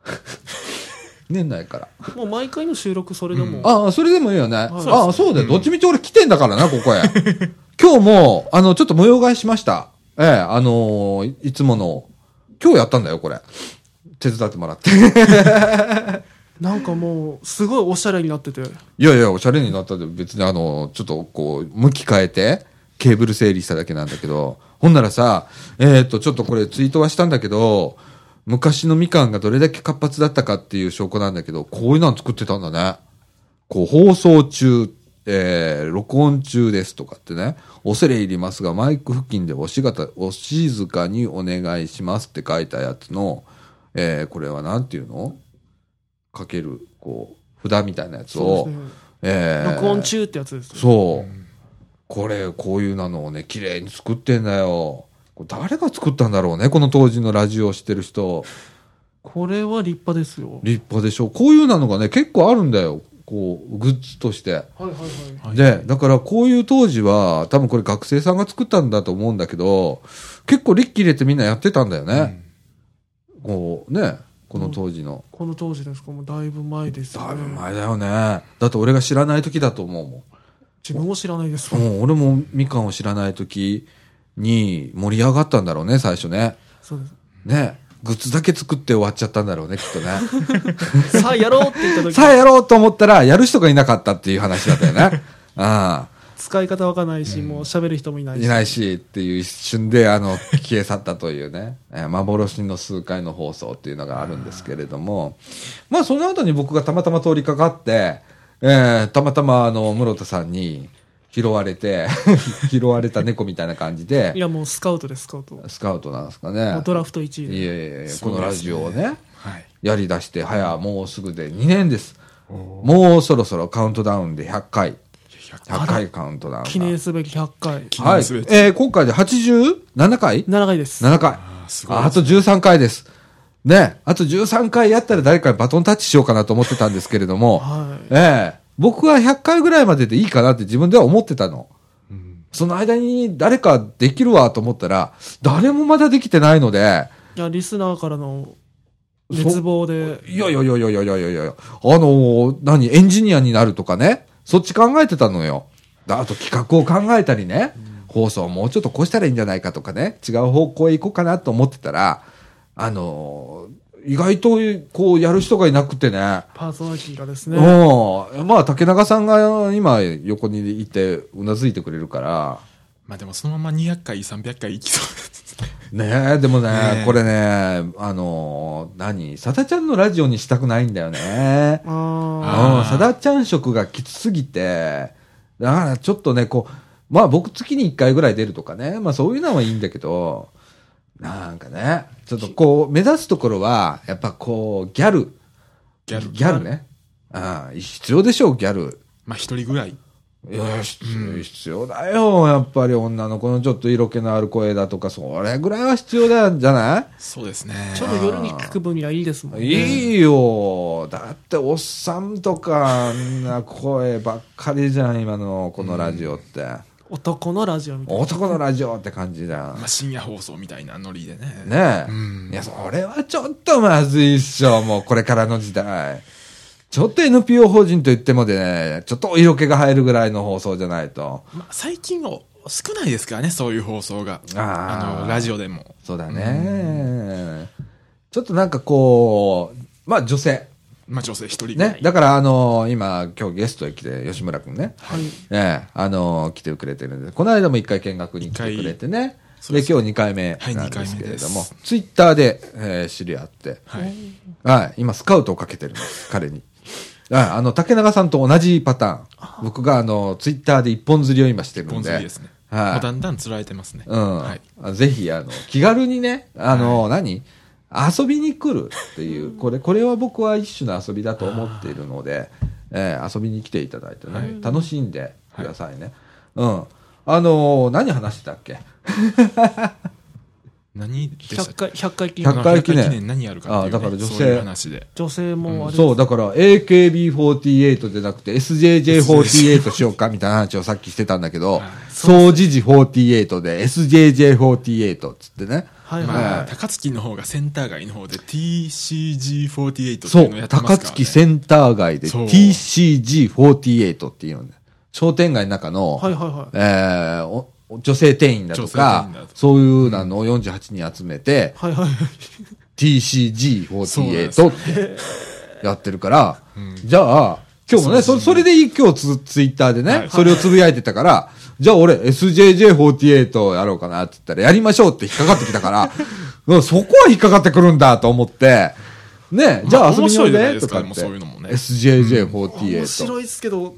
う。[laughs] 年内から。もう毎回の収録それでも。ああ、それでもいいよね。はいああ、そうだよ。どっちみち俺来てんだからな、ここへ。[laughs] 今日も、あの、ちょっと模様替えしました。ええあのーいいつもの、今日やったんだよ、これ。手伝ってもらって。[laughs] なんかもう、すごいおしゃれになってて。いやいや、おしゃれになったで、別にあの、ちょっとこう、向き変えて、ケーブル整理しただけなんだけど、ほんならさ、えっ、と、ちょっとこれツイートはしたんだけど、昔のみかんがどれだけ活発だったかっていう証拠なんだけど、こういうの作ってたんだね。こう、放送中、えー、録音中ですとかってね、恐れ入りますが、マイク付近でおしがた、お静かにお願いしますって書いたやつの、えー、これはなんていうの？かける、こう、札みたいなやつを、ね。えー録音中ってやつです。そう。これ、こういうなのをね、綺麗に作ってんだよ。これ誰が作ったんだろうね、この当時のラジオをしてる人。これは立派ですよ。立派でしょ。こういうなのがね、結構あるんだよ。こう、グッズとして。はいはいはい。はいで、だからこういう当時は、多分これ学生さんが作ったんだと思うんだけど、結構力入れてみんなやってたんだよね。こう、ね、この当時の。この当時ですか？もうだいぶ前ですよだいぶね。前だよね。だって俺が知らない時だと思うもん。自分も知らないですう。ん、俺もみかんを知らない時に盛り上がったんだろうね、最初ね。そうです。ね。グッズだけ作って終わっちゃったんだろうね、きっとね。[laughs] さあやろうって言った時さあやろうと思ったら、やる人がいなかったっていう話だったよね。[laughs] あ使い方わかんないし、もう喋る人もいなあ。いし。いないしっていう一瞬で、あの、消え去ったというね、えー幻の数回の放送っていうのがあるんですけれども、まあその後に僕がたまたま通りかかって、えーたまたまあの、室田さんに拾われて、[laughs] 拾われた猫みたいな感じでい、やもうスカウトです、スカウト。スカウトなんですかもねう。ドラフト1位で。いやいやいや、このラジオをね、はい。やり出して、早もうすぐで2年です。もうそろそろカウントダウンで100回。100回カウントダウンが。記念すべき100回。はい記念すべ。きえー今回で 87? 回？7回です。7回。あーすごいああと13回です。ね。あと13回やったら誰かにバトンタッチしようかなと思ってたんですけれども、はい。ええ僕は100回ぐらいまででいいかなって自分では思ってたの。その間に誰かできるわと思ったら、誰もまだできてないので。いや、リスナーからの絶望で。いやいやいやいやいやいやいやあのー、何、エンジニアになるとかね。そっち考えてたのよ。あと企画を考えたりね。うん、放送もうちょっとこうしたらいいんじゃないかとかね。違う方向へ行こうかなと思ってたら、あのー意外とこうやる人がいなくてね、パーソナリティがですね。うん。まあ、竹中さんが今横にいてうなずいてくれるから、まあでもそのまま200回、300回いきそうです。ね。え、でもね、ねえ。これね、あのー何、さだちゃんのラジオにしたくないんだよね。あうん、あーさだちゃん色がきつすぎて、だからちょっとね、こう、まあ僕月に1回ぐらい出るとかね、まあそういうのはいいんだけど、なんかね、ちょっとこう、目指すところは、やっぱこう、ギャル。ギャルギャルね。ああ、必要でしょう、ギャル。まあ一人ぐらい。いや、必要必要だよ。やっぱり女の子のちょっと色気のある声だとか、それぐらいは必要だじゃない？そうですね。あ。ちょうど夜に聞く分にはいいですもんね。いいよ。だって、おっさんとか、あんな声ばっかりじゃん、今のこのラジオって。男のラジオみたいな。男のラジオって感じじゃん。まあ深夜放送みたいなノリでね。ねえ。うんいや、それはちょっとまずいっしょ、もうこれからの時代。ちょっと NPO 法人と言ってもでね、ちょっと色気が入るぐらいの放送じゃないと。まあ最近は少ないですからね、そういう放送が。あの、ラジオでも。そうだね。ちょっとなんかこう、まあ女性。まあ女性一人。ね。だからあの今、今日ゲストへ来て、吉村くんね。はい。ええ、あの来てくれてるんで、この間も一回見学に来てくれてね。で、今日二回目はいなんですけれども、二回目ツイッターで、えー知り合って、はい。はい、今スカウトをかけてるんです、[laughs] 彼に。はい、あの、竹永さんと同じパターン。僕があの、ツイッターで一本釣りを今してるんで。ポン釣りですね。はいだんだん釣られてますね。うん。はい。あぜひ、あの、気軽にね、あの、何？遊びに来るっていう、これ、これは僕は一種の遊びだと思っているので、えー遊びに来ていただいてね、はい楽しんでくださいね。うん。あのー何話してたっけ？[laughs] 何でした100回、100回記100念。回記念何やるかっていう、ね、あだから女性そういう話で。女性もあれ、そう、だから AKB48 じゃなくて SJJ48 しようかみたいな話をさっきしてたんだけどはい、総持寺48で SJJ48 っつってね。はいはいまあ、はい高槻の方がセンター街の方で TCG48 ってそいうのをやう、ってますから、高ね。槻センター街でそう TCG48 っていうのね。商店街の中の、はいはいはい。えーお女性店員だとかと、そういうのを48人集めて、はいはい。そうなんで TCG48 すってやってるから、うんじゃあ、今日もね、そそれで今日ツツイッターでね、はいそれをつぶやいてたから、じゃあ俺 SJJ48 やろうかなって言ったら、やりましょうって引っかかってきたから、[laughs] うんそこは引っかかってくるんだと思って、ね、じゃあ遊びにおいでとかって。そういうのもね SJJ48。面白いですけど、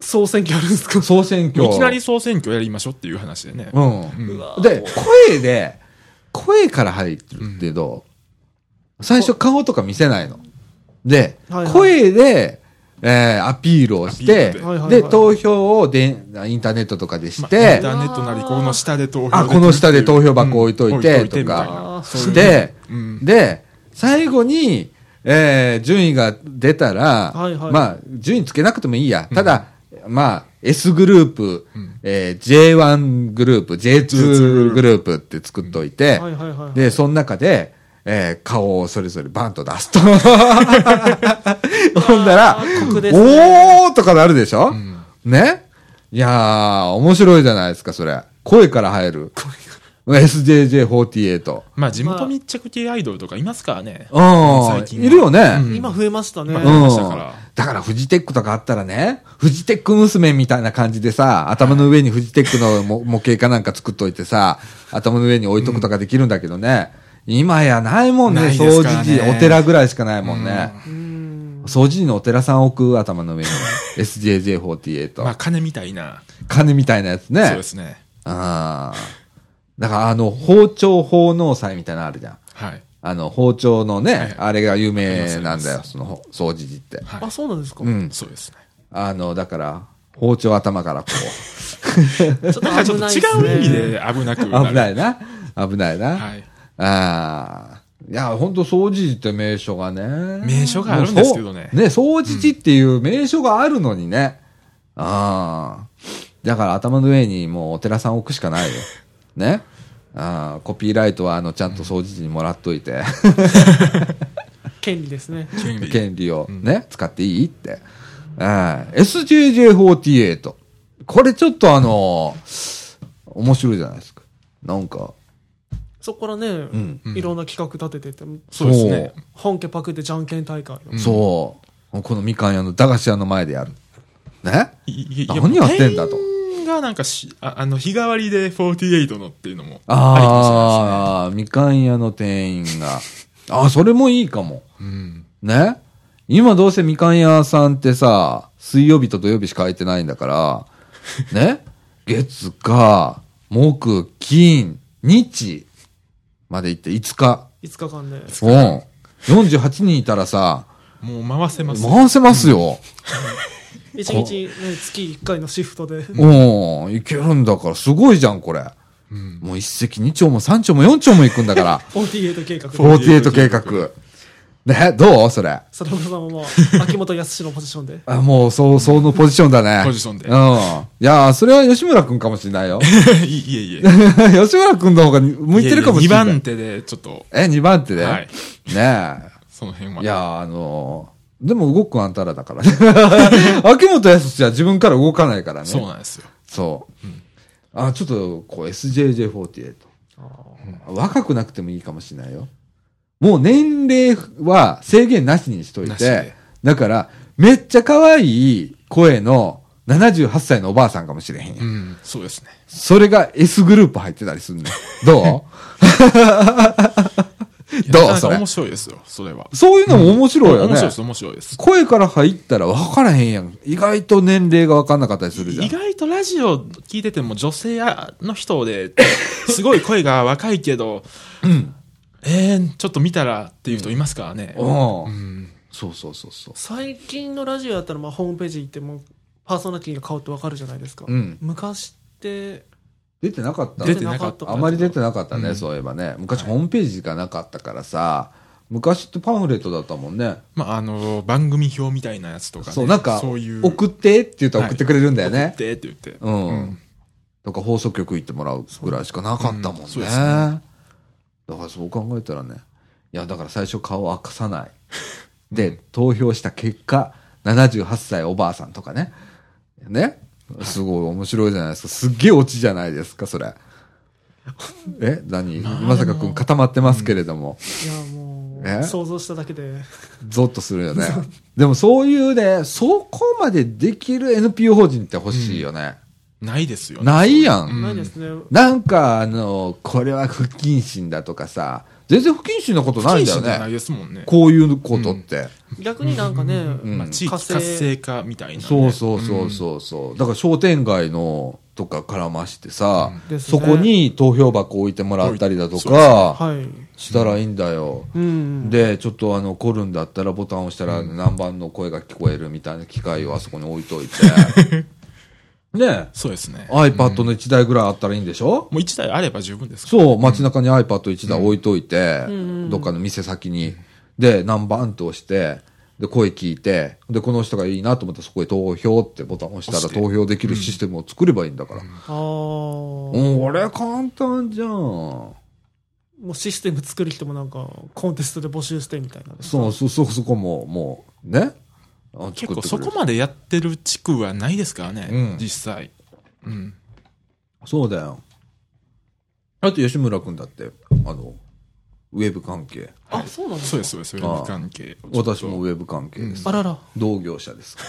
総選挙あるんですか？総選挙。いきなり総選挙やりましょうっていう話でね。うん。うんで、声で、声から入ってるけど、最初顔とか見せないの。で、声で、えーアピールをしてで。はいはい投票をでインターネットとかでしまあインて、ターネットなり、この下で投票。あ、この下で投票箱置いといて、うん置いとかして、うん。で、最後に、えー順位が出たら、はいはい。まあ、順位つけなくてもいいや。ただ、まあ、S グループ、うん。えー J1 グループ、J2 グループ。って作っといて。で、その中で、えー顔をそれぞれバンと出すと。[laughs] ほんだら、ねおーとかなるでしょ、んね？いやー、面白いじゃないですか、それ。声から入る。SJJ48。まあ、地元密着系アイドルとかいますからね。うん。最近はいるよね。うん今増えましたね。まあうんましたからだからフジテックとかあったらね、フジテック娘みたいな感じでさ、頭の上にフジテックの模模型かなんか作っといてさ、頭の上に置いとくとかできるんだけどね、今やないもんね、掃除時、お寺ぐらいしかないもんね。うん。掃除時のお寺さん置く頭の上に [laughs] SJJ48。まあ、金みたいな。金みたいなやつね。そうですね。ああ。だからあの、包丁奉納祭みたいなのあるじゃん。はい。あの、包丁のね、はいあれが有名なんだよ、その、掃除時って。はいあ、そうなんですか、うん。そうですね。あの、だから、包丁頭からこちょっとなんか [laughs] ちょっと。違う意味で危なくう。なる。[laughs] 危ないな。危ないな。はい。ああ。いや、ほんと、掃除時って名所がね。名所があるんですけどねね、掃除時っていう名所があるのにね。ああ。だから頭の上にもうお寺さん置くしかないよ。[laughs] ね。ああ、コピーライトはあの、ちゃんと掃除時にもらっといて。権利ですね。権利。権利をね、使っていいって。ああ SJJ48。これちょっとあの面白いじゃないですか。なんか、そこからね、んいろんな企画立ててて、そうですね。本家パクってじゃんけん大会そう。このみかん屋の駄菓子屋の前でやる。ね？いいい何やってんだと店員がなんかし、ああの、日替わりで48のっていうのもありかもしれないああ、みかん屋の店員が。ああ、それもいいかも。ですね。うん。ね？今どうせみかん屋さんってさ、水曜日と土曜日しか空いてないんだから、[laughs] ね？月、火、木、金、日まで行って5日。5日間で。うん。48人いたらさ、もう回せます。回せますよ。1日、ね、月1回のシフトで。うん。いけるんだから、すごいじゃん、これ。うん。もう一石二鳥も三鳥も四鳥も行くんだから。[laughs] 48計画。48計画。ね、どう？それ。それもさんももう、[laughs] 秋元康のポジションで。あもう、そう、そのポジションだね。ポジションでうん。いやー、それは吉村くんかもしれないよ。[laughs] いいえいえ。[laughs] 吉村くんの方が向いてるかもしれない。2番手で、ちょっと、え、2番手で、はいねその辺は。え。いやー、あのー、でも動くあんたらだからね。秋元康は自分から動かないからね。そうなんですよ。そう。あ、ちょっと、こう、SJJ48。若くなくてもいいかもしれないよ。もう年齢は制限なしにしといてだから、めっちゃ可愛い声の78歳のおばあさんかもしれへんやん。うん、そうですね。それが S グループ入ってたりすんねん。どう？[laughs] どう？それ面白いですよ、それは。そういうのも面白いよね。面白いです、面白いです。声から入ったら分からへんやん。意外と年齢が分かんなかったりするじゃん意。外とラジオ聞いてても女性の人で、すごい声が若いけど、えー、ちょっと見たらっていう人いますからね。うんうん。そうそうそうそう。最近のラジオやったら、まあ、ホームページ行っても、パーソナリティが顔ってわかるじゃないですか。うん。昔って、出てなかった？出てなかったあまり出てなかったね、うんそういえばね。昔ホームページがなかったからさ、昔ってパンフレットだったもんね。まあ、あの、番組表みたいなやつとかね。そう、なんか、そういう。送ってって言ったら送ってくれるんだよね。送ってって言って。うん。うんとか放送局行ってもらうぐらいしかなかったもんね。うんそうですねだからそう考えたらね。いや、だから最初顔を明かさない。[laughs] で、投票した結果、78歳おばあさんとかね。ね？すごい面白いじゃないですか。すっげえオチじゃないですか、それ。え？何？まあまさかくん固まってますけれども、いや、もえ？う、想像しただけで、ゾッとするよね。でもそういうね、そこまでできる NPO 法人って欲しいよね。ないですよね。ないやん。うんないですね。なんか、あの、これは不謹慎だとかさ、全然不謹慎なことないんだよ不謹慎じゃないね。ですもんね。こういうことって。逆になんかね、んまあ、地域活性化みたいな、ね。そうそうそうそうそう。だから商店街のとか絡ましてさ、ねそこに投票箱置いてもらったりだとそうか、はい。したらいいんだよ。うん。で、ちょっとあの、来るんだったらボタンを押したら何番の声が聞こえるみたいな機械をあそこに置いといて。[laughs] ねそうですね。iPad の1台ぐらいあったらいいんでしょ？もう一台あれば十分ですからそう、街中に iPad1 台置いといて、んどっかの店先に。で、何番と押して、で、声聞いて、で、この人がいいなと思ったらそこへ投票ってボタンを押したら投票できるシステムを作ればいいんだから。ああ。うん、も俺簡単じゃん。うシステム作る人もなんか、コンテストで募集してみたいな。そう、そ、そ、そこも、もう、ね。あ結構そこまでやってる地区はないですからね、うん実際。うん。そうだよ。あと吉村くんだって、あの、ウェブ関係。あ、そうなんですか？そうです、そうです。ウェブ関係。私もウェブ関係です。あらら。同業者ですか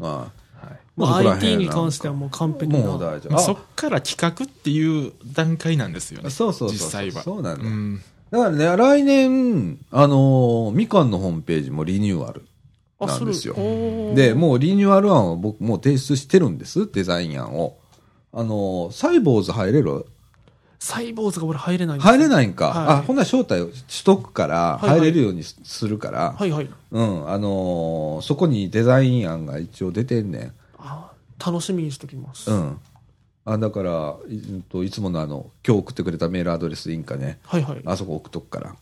ら。[laughs] はい。はいまあ、IT に関してはもう完璧な。もう大丈夫。まあ、そっから企画っていう段階なんですよね。そうそうそう実際は。そうなんだだからね、来年、あのーみかんのホームページもリニューアルあなんですよで、もうリニューアル案を僕もう提出してるんです、デザイン案を。あのーサイボーズ入れる？サイボーズが俺入れないん入れないんか。はいあ、ほんなら招待しとくから、入れるようにすするから、はいはい。うん、あのーそこにデザイン案が一応出てんねん。あ楽しみにしときます。うん。あ、だから、い,、いつものあの、今日送ってくれたメールアドレスいいんかね。はいはい。あそこ送っとくから。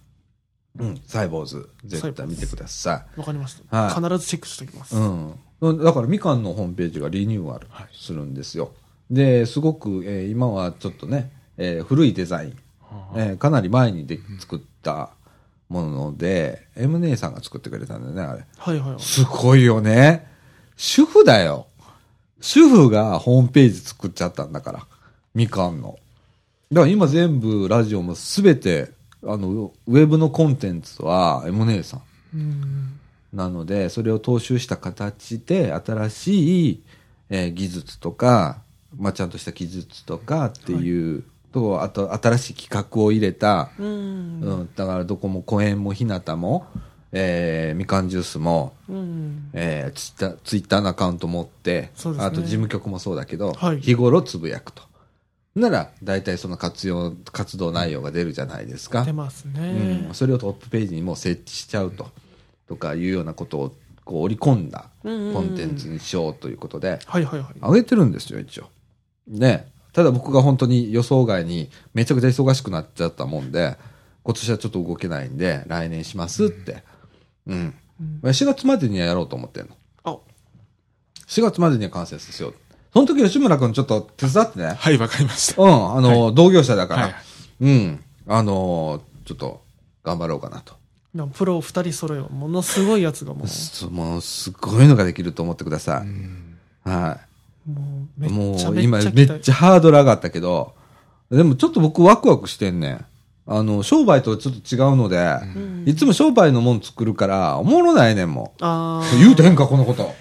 うん、サイボーズ、絶対見てください。わかりました、はい必ずチェックしておきます。うん。だから、みかんのホームページがリニューアルするんですよ。で、すごく、えー今はちょっとね、えー古いデザイン、えーかなり前にで作ったもので、M 姉さんが作ってくれたんだよね、あれ。はいはいはい。すごいよね。主婦だよ。主婦がホームページ作っちゃったんだから。みかんの。だから今全部ラジオもすべて、あの、ウェブのコンテンツは M 姉さん。うん。なので、それを踏襲した形で、新しい、えー技術とか、まあ、ちゃんとした技術とかっていう、と、あと、新しい企画を入れた、うん。うん、だからどこも公園も日向も、えーみかんジュースも、うん。えーツイッター、ツイッターのアカウント持って、ねあと事務局もそうだけど、はい日頃つぶやくと。なら、大体その活用、活動内容が出るじゃないですか。出ますうねん、。それをトップページにもう設置しちゃうと、とかいうようなことをこう織り込んだコうんうんうんンテンツにしようということで、はいはいはい。上げてるんですよ、一応。ね。ただ僕が本当に予想外にめちゃくちゃ忙しくなっちゃったもんで、今年はちょっと動けないんで、来年しますって。うん。4月までにはやろうと思ってんの。あ、4月までには完成させよう。その時吉村君ちょっと手伝ってね。はい、わかりました。うん、あの、同業者だから。はいうん。あの、ちょっと頑張ろうかなと。プロ二人揃えよ。ものすごいやつがもう、すもう、すごいのができると思ってください。はもうめい。もっちゃう、今、めっちゃめっちゃ。ゃハードル上がったけど、でもちょっと僕ワクワクしてんねん。あの、商売とちょっと違うので、んいつも商売のもん作るから、おもろないねんもあん。言うてへんか、このこと。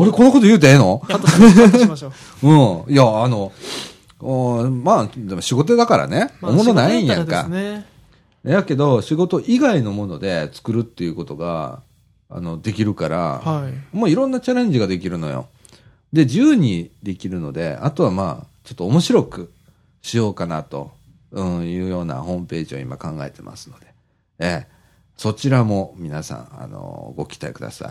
俺このこと言うてええの？あ。カットしましょうう。[laughs] うん。いや、あの、おまあ、でも仕事だからね、まあおもろないんやんか。ですね。やけど、仕事以外のもので作るっていうことが、あの、できるから、はい。もういろんなチャレンジができるのよ。で、自由にできるので、あとはまあ、ちょっと面白くしようかなと、うん、いうようなホームページを今考えてますので。ええそちらも皆さん、あの、ご期待ください。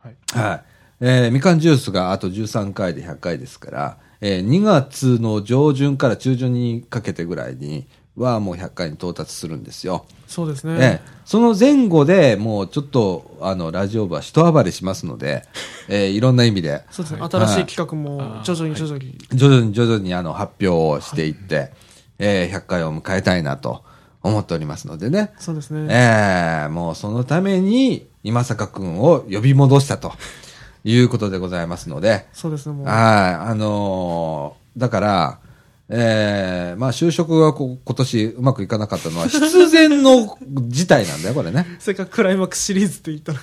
はい。はい。えーみかんジュースがあと13回で100回ですから、えー2月の上旬から中旬にかけてぐらいにはもう100回に到達するんですよ。そうですえね。えその前後でもうちょっと、あの、ラジオ部は一暴れしますので、[laughs] えーいろんな意味で、そうですね。はい新しい企画も徐々に徐々に。徐々に徐々にあの発表をしていって、えー100回を迎えたいなと思っておりますのでね。そうですね。ええもうそのために、今坂くんを呼び戻したということでございますので、そうですね。もう。はい、あのーだから、ええまあ就職がこ今年うまくいかなかったのは [laughs] 必然の事態なんだよ、これね。せっかくクライマックスシリーズって言ったの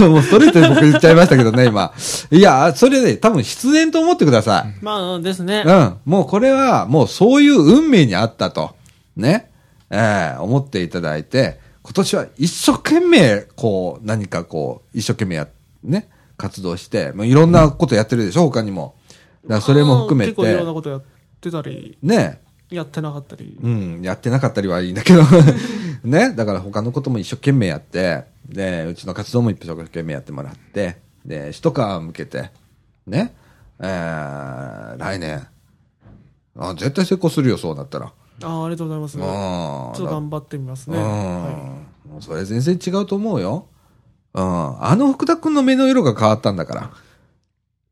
に。[laughs] もうストレートに僕言っちゃいましたけどね、今。いや、それで多分必然と思ってください。まあですね。うん。もうこれは、もうそういう運命にあったと。ね。ええ思っていただいて、今年は一生懸命、こう、何かこう、一生懸命や、ね、活動して、もういろんなことやってるでしょ、他にも。だからそれも含め結構いろんなて、ことやってたり、ね。やってなかったり。うん、やってなかったりはいいんだけど、[laughs] ね。だから他のことも一生懸命やって、で、うちの活動も一生懸命やってもらって、で、一皮向けて、ね。えー、来年、あ絶対成功するよ、そうなったら。ああ、ありがとうございます。ちうん。ょっと頑張ってみますね。うん、はもうそれ全然違うと思うよ。うん。あの福田くんの目の色が変わったんだから。い、い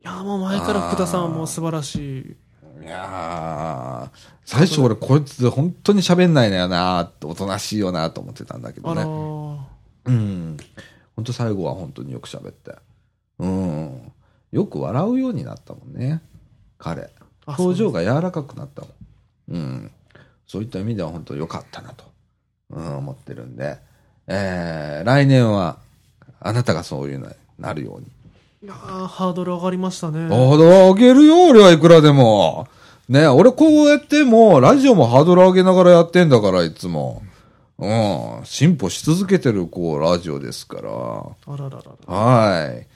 や、もう前から福田さんはもう素晴らしい。いやー最初俺こいつ本当に喋んないのよなおとなしいよなと思ってたんだけどあらね。ーうん。本当最後は本当によく喋って。うん。よく笑うようになったもんね。彼。あ表情が柔らかくなったもん。うん。そういった意味では本当良かったなと、うん、思ってるんで、えー、来年はあなたがそういうのになるように。いやーハードル上がりましたね。ハードル上げるよ、俺はいくらでも。ね、俺こうやっても、ラジオもハードル上げながらやってんだから、いつも。うん。進歩し続けてる、こう、ラジオですから。あらららら。はい。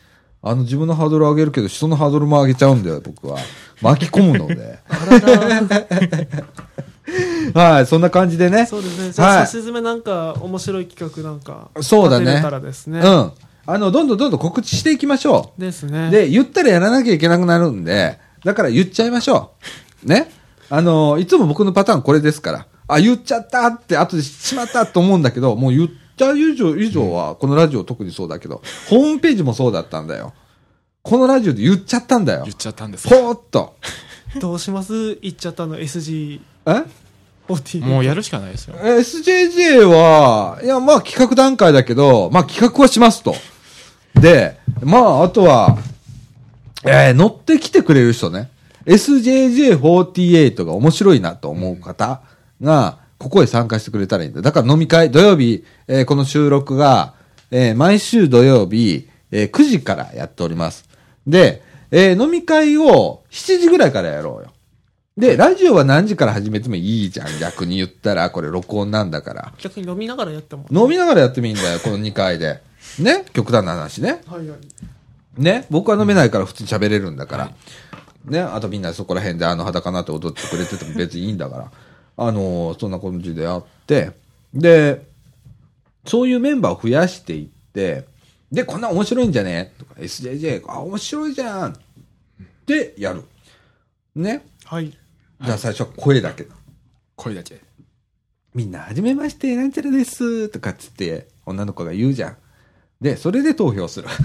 あの、自分のハードル上げるけど、人のハードルも上げちゃうんだよ、僕は。巻き込むので。あらら。[laughs] [laughs] はい、そんな感じでね。そうですね。じゃあ、はいさしずめなんか、面白い企画なんか、そうだねたらですね。うん。あの、どんどんどんどん告知していきましょう。ですね。で、言ったらやらなきゃいけなくなるんで、だから言っちゃいましょう。ね。あの、いつも僕のパターンこれですから。あ、言っちゃったって、後でしまったと思うんだけど、もう言っちゃう以上以上は、このラジオ特にそうだけど、ホームページもそうだったんだよ。このラジオで言っちゃったんだよ言っ。ちゃったんですポーっと。どうします？言っちゃったの？SG40。え？もうやるしかないですよ。SJJ は、いや、まあ企画段階だけど、まあ企画はしますと。で、まああとは、えー乗ってきてくれる人ね。SJJ48 が面白いなと思う方が、ここへ参加してくれたらいいんだ。だから飲み会、土曜日、えーこの収録が、えー毎週土曜日、えー9時からやっております。で、えー飲み会を7時ぐらいからやろうよ。で、ラジオは何時から始めてもいいじゃん。[laughs] 逆に言ったら、これ録音なんだから。逆に飲みながらやっても。飲みながらやってもいいんだよ、この2回で。ね？極端な話ね。はいはい。ね？僕は飲めないから普通に喋れるんだから。ね？あとみんなそこら辺であの裸になって踊ってくれてても別にいいんだから。あのーそんな感じでやって、で、そういうメンバーを増やしていって、で、こんな面白いんじゃね？とか、SJJ、あ、面白いじゃんってやる。ねはい。じゃあ最初は声だけ。声だけ。みんな、はじめまして、なんちゃらです、とかっつって、女の子が言うじゃん。で、それで投票する。[laughs]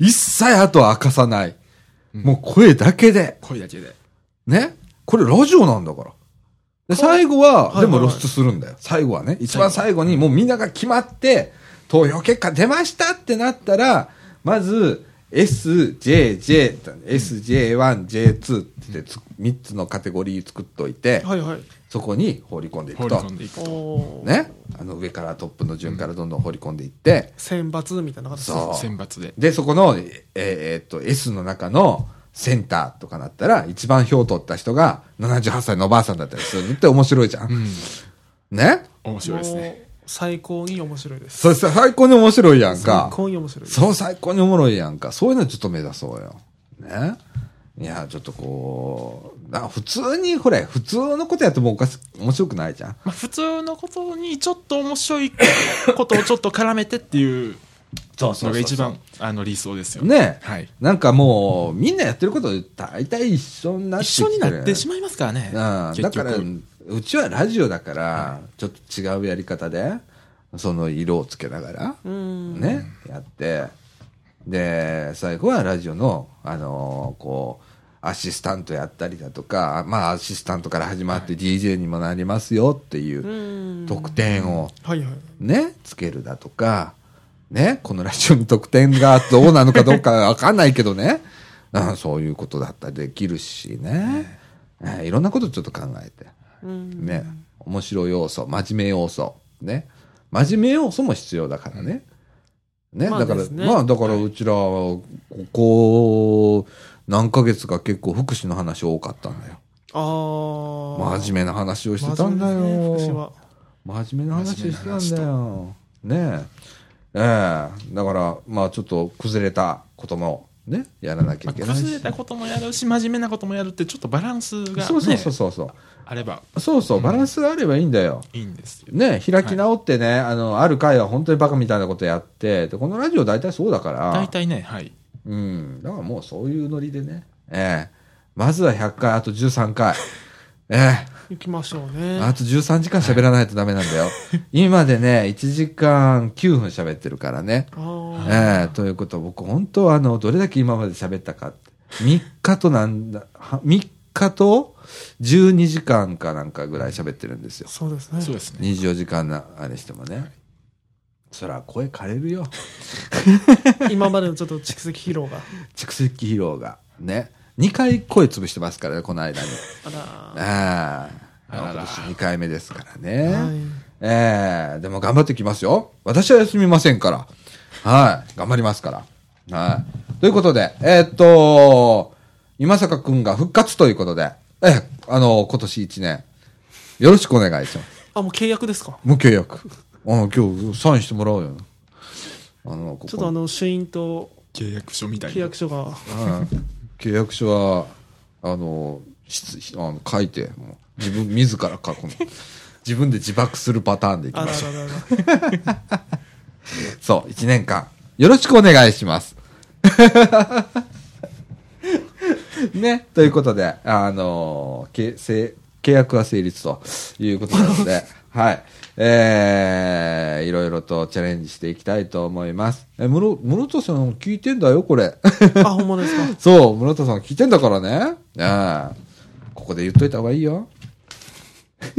一切後は明かさない。もう声だけで。声だけで。ねこれラジオなんだから。で、最後は、はいでも露出するんだよ。最後はね。一番最後にもうみんなが決まって、投票結果出ましたってなったら、まず、S、J、J、SJ1、J2 ってつ3つのカテゴリー作っといて、はいはい。そこに放り込んでいくと放り込。んでいくと。ね。あの上からトップの順からどんどん放り込んでいって、選抜みたいな形ですそう選抜で。で、そこの、えーえーっと、S の中のセンターとかなったら、一番票を取った人が78歳のおばあさんだったりするって面白いじゃん。うん。ね面白いですね。最高に面白いです。そ最高に面白いやん最か。高に面白い。そう、最高におもろいやんか。そういうのちょっと目指そうよ。ねいや、ちょっとこう、普通に、ほれ、普通のことやってもおかし、面白くないじゃん。まあ、普通のことにちょっと面白いことをちょっと絡めてっていうそうのが一番あの理想ですよ。ねはい。なんかもう、みんなやってること大体一緒になってきてる一緒になってしまいますからね。うん、だから、うちはラジオだから、ちょっと違うやり方で、その色をつけながら、うん。ね、やって、で、最後はラジオの、あのーこう、アシスタントやったりだとか、まあ、アシスタントから始まって DJ にもなりますよっていううん特典を。ね、つけるだとか、ね、このラジオに特典がどうなのかどうかわかんないけどね、[laughs] うんそういうことだったらできるしね、えーいろんなことちょっと考えて、うん。ね、面白い要素、真面目要素、ね、真面目要素も必要だからね。ね、まあだから、まあだからうちら、ここ、何ヶ月か結構福祉の話多かったんだよ。ああ。真面目な話をしてたんだよ。真面目な話してたんだよ。ねえ。ええだから、まあちょっと崩れたこともね、やらなきゃまあいけないし。たこともやるし、真面目なこともやるって、ちょっとバランスが、ね、そうそうそうそうそう。あればそうそう、バランスがあればいいんだよ。いいんですよ。ね開き直ってね、あの、ある回は本当にバカみたいなことやって、で、このラジオ大体そうだから。大体ね、はい。うん。だからもうそういうノリでね。ええまずは100回、あと13回。[laughs] ええ行きましょうね。あと13時間喋らないとダメなんだよ。[laughs] 今でね、1時間9分喋ってるからね。ええということは僕本当はあの、どれだけ今まで喋ったかって。3日となんだ、は3日と12時間かなんかぐらい喋ってるんですよ。そうですね。そうですね。24時間な、あれしてもね。そら声枯れるよ。[laughs] 今までのちょっと蓄積疲労が。[laughs] 蓄積疲労が。ね。2回声潰してますからね、この間に。あら。ああ。あらら今年2回目ですからね。はい。ええでも頑張ってきますよ。私は休みませんから。はい。頑張りますから。はい。ということで、えーっと、今坂くんが復活ということで、ええあの、今年1年、よろしくお願いします。あ、もう契約ですか？無契約。あ今日、サインしてもらおうよ。あの、ここちょっとあの、朱印と契約書みたいな。契約書が。はい契約書は、あの、しあの書いて、もう自分、自ら書くの。[laughs] 自分で自爆するパターンでいきましょう。そう、1年間。よろしくお願いします。[laughs] ね。ということで、あのけせ契約は成立ということなので、はい。えー、いろいろとチャレンジしていきたいと思います。え、むろ、室戸さん聞いてんだよ、これ。あ、ほんまですか？[laughs] そう、室戸さん聞いてんだからね。ああここで言っといた方がいいよ。[laughs]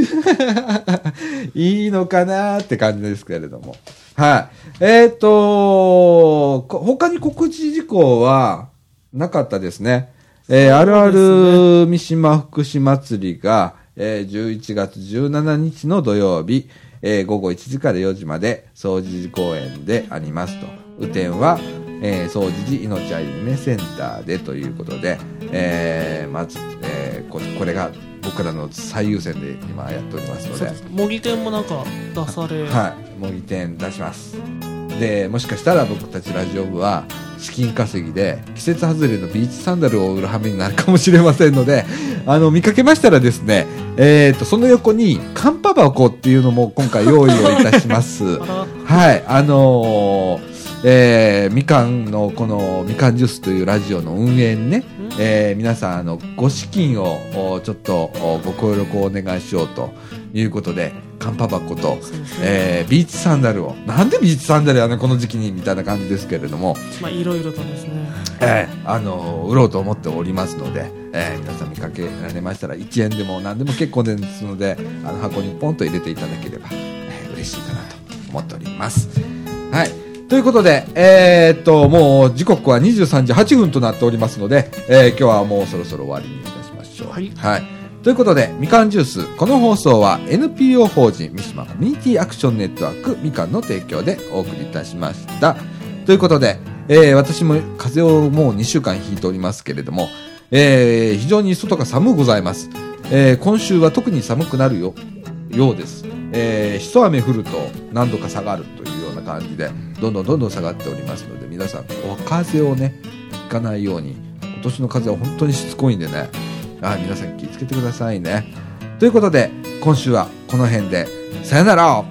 いいのかなって感じですけれども。はい。えっ、とこ他に告知事項はなかったですね。えーあるある三島福祉祭りが、えー11月17日の土曜日、えー午後1時から4時まで、総持寺公園でありますと。雨天は、えー、総持寺命ありめセンターでということで、えーまず、えーここれが僕らの最優先で今やっておりますので。模擬店もなんか出され。はい、模擬店出します。で、もしかしたら僕たちラジオ部は、資金稼ぎで、季節外れのビーチサンダルを売る羽目になるかもしれませんので、あの、見かけましたらですね、えっ、と、その横に、カンパ箱っていうのも今回用意をいたします。[laughs] はい、あのーえーみかんのこのみかんジュースというラジオの運営にね、えー皆さんあのご資金をおちょっとおご協力をお願いしようということでカンパ箱と。えービーチサンダルをなんでビーチサンダルやねんこの時期にみたいな感じですけれども、まあ、いろいろとですね。えーあのー売ろうと思っておりますので、えー皆さん見かけられましたら1円でも何でも結構ですのであの箱にポンと入れていただければ、えー嬉しいかなと思っております。はい。ということで、えーっと、もう時刻は23時8分となっておりますので、えー今日はもうそろそろ終わりにいたしましょう。はいということで、みかんジュース、この放送は NPO 法人三島コミュニティアクションネットワークみかんの提供でお送りいたしました。ということで、えー私も風邪をもう2週間ひいておりますけれども、えー非常に外が寒うございます。えー今週は特に寒くなるよ、ようです。えー一雨降ると何度か下がるというような感じで、どんどんどんどん下がっておりますので、皆さん、お風邪をね、ひかないように、今年の風邪は本当にしつこいんでね、あ皆さん気をつけてくださいね。ということで、今週はこの辺で、さよなら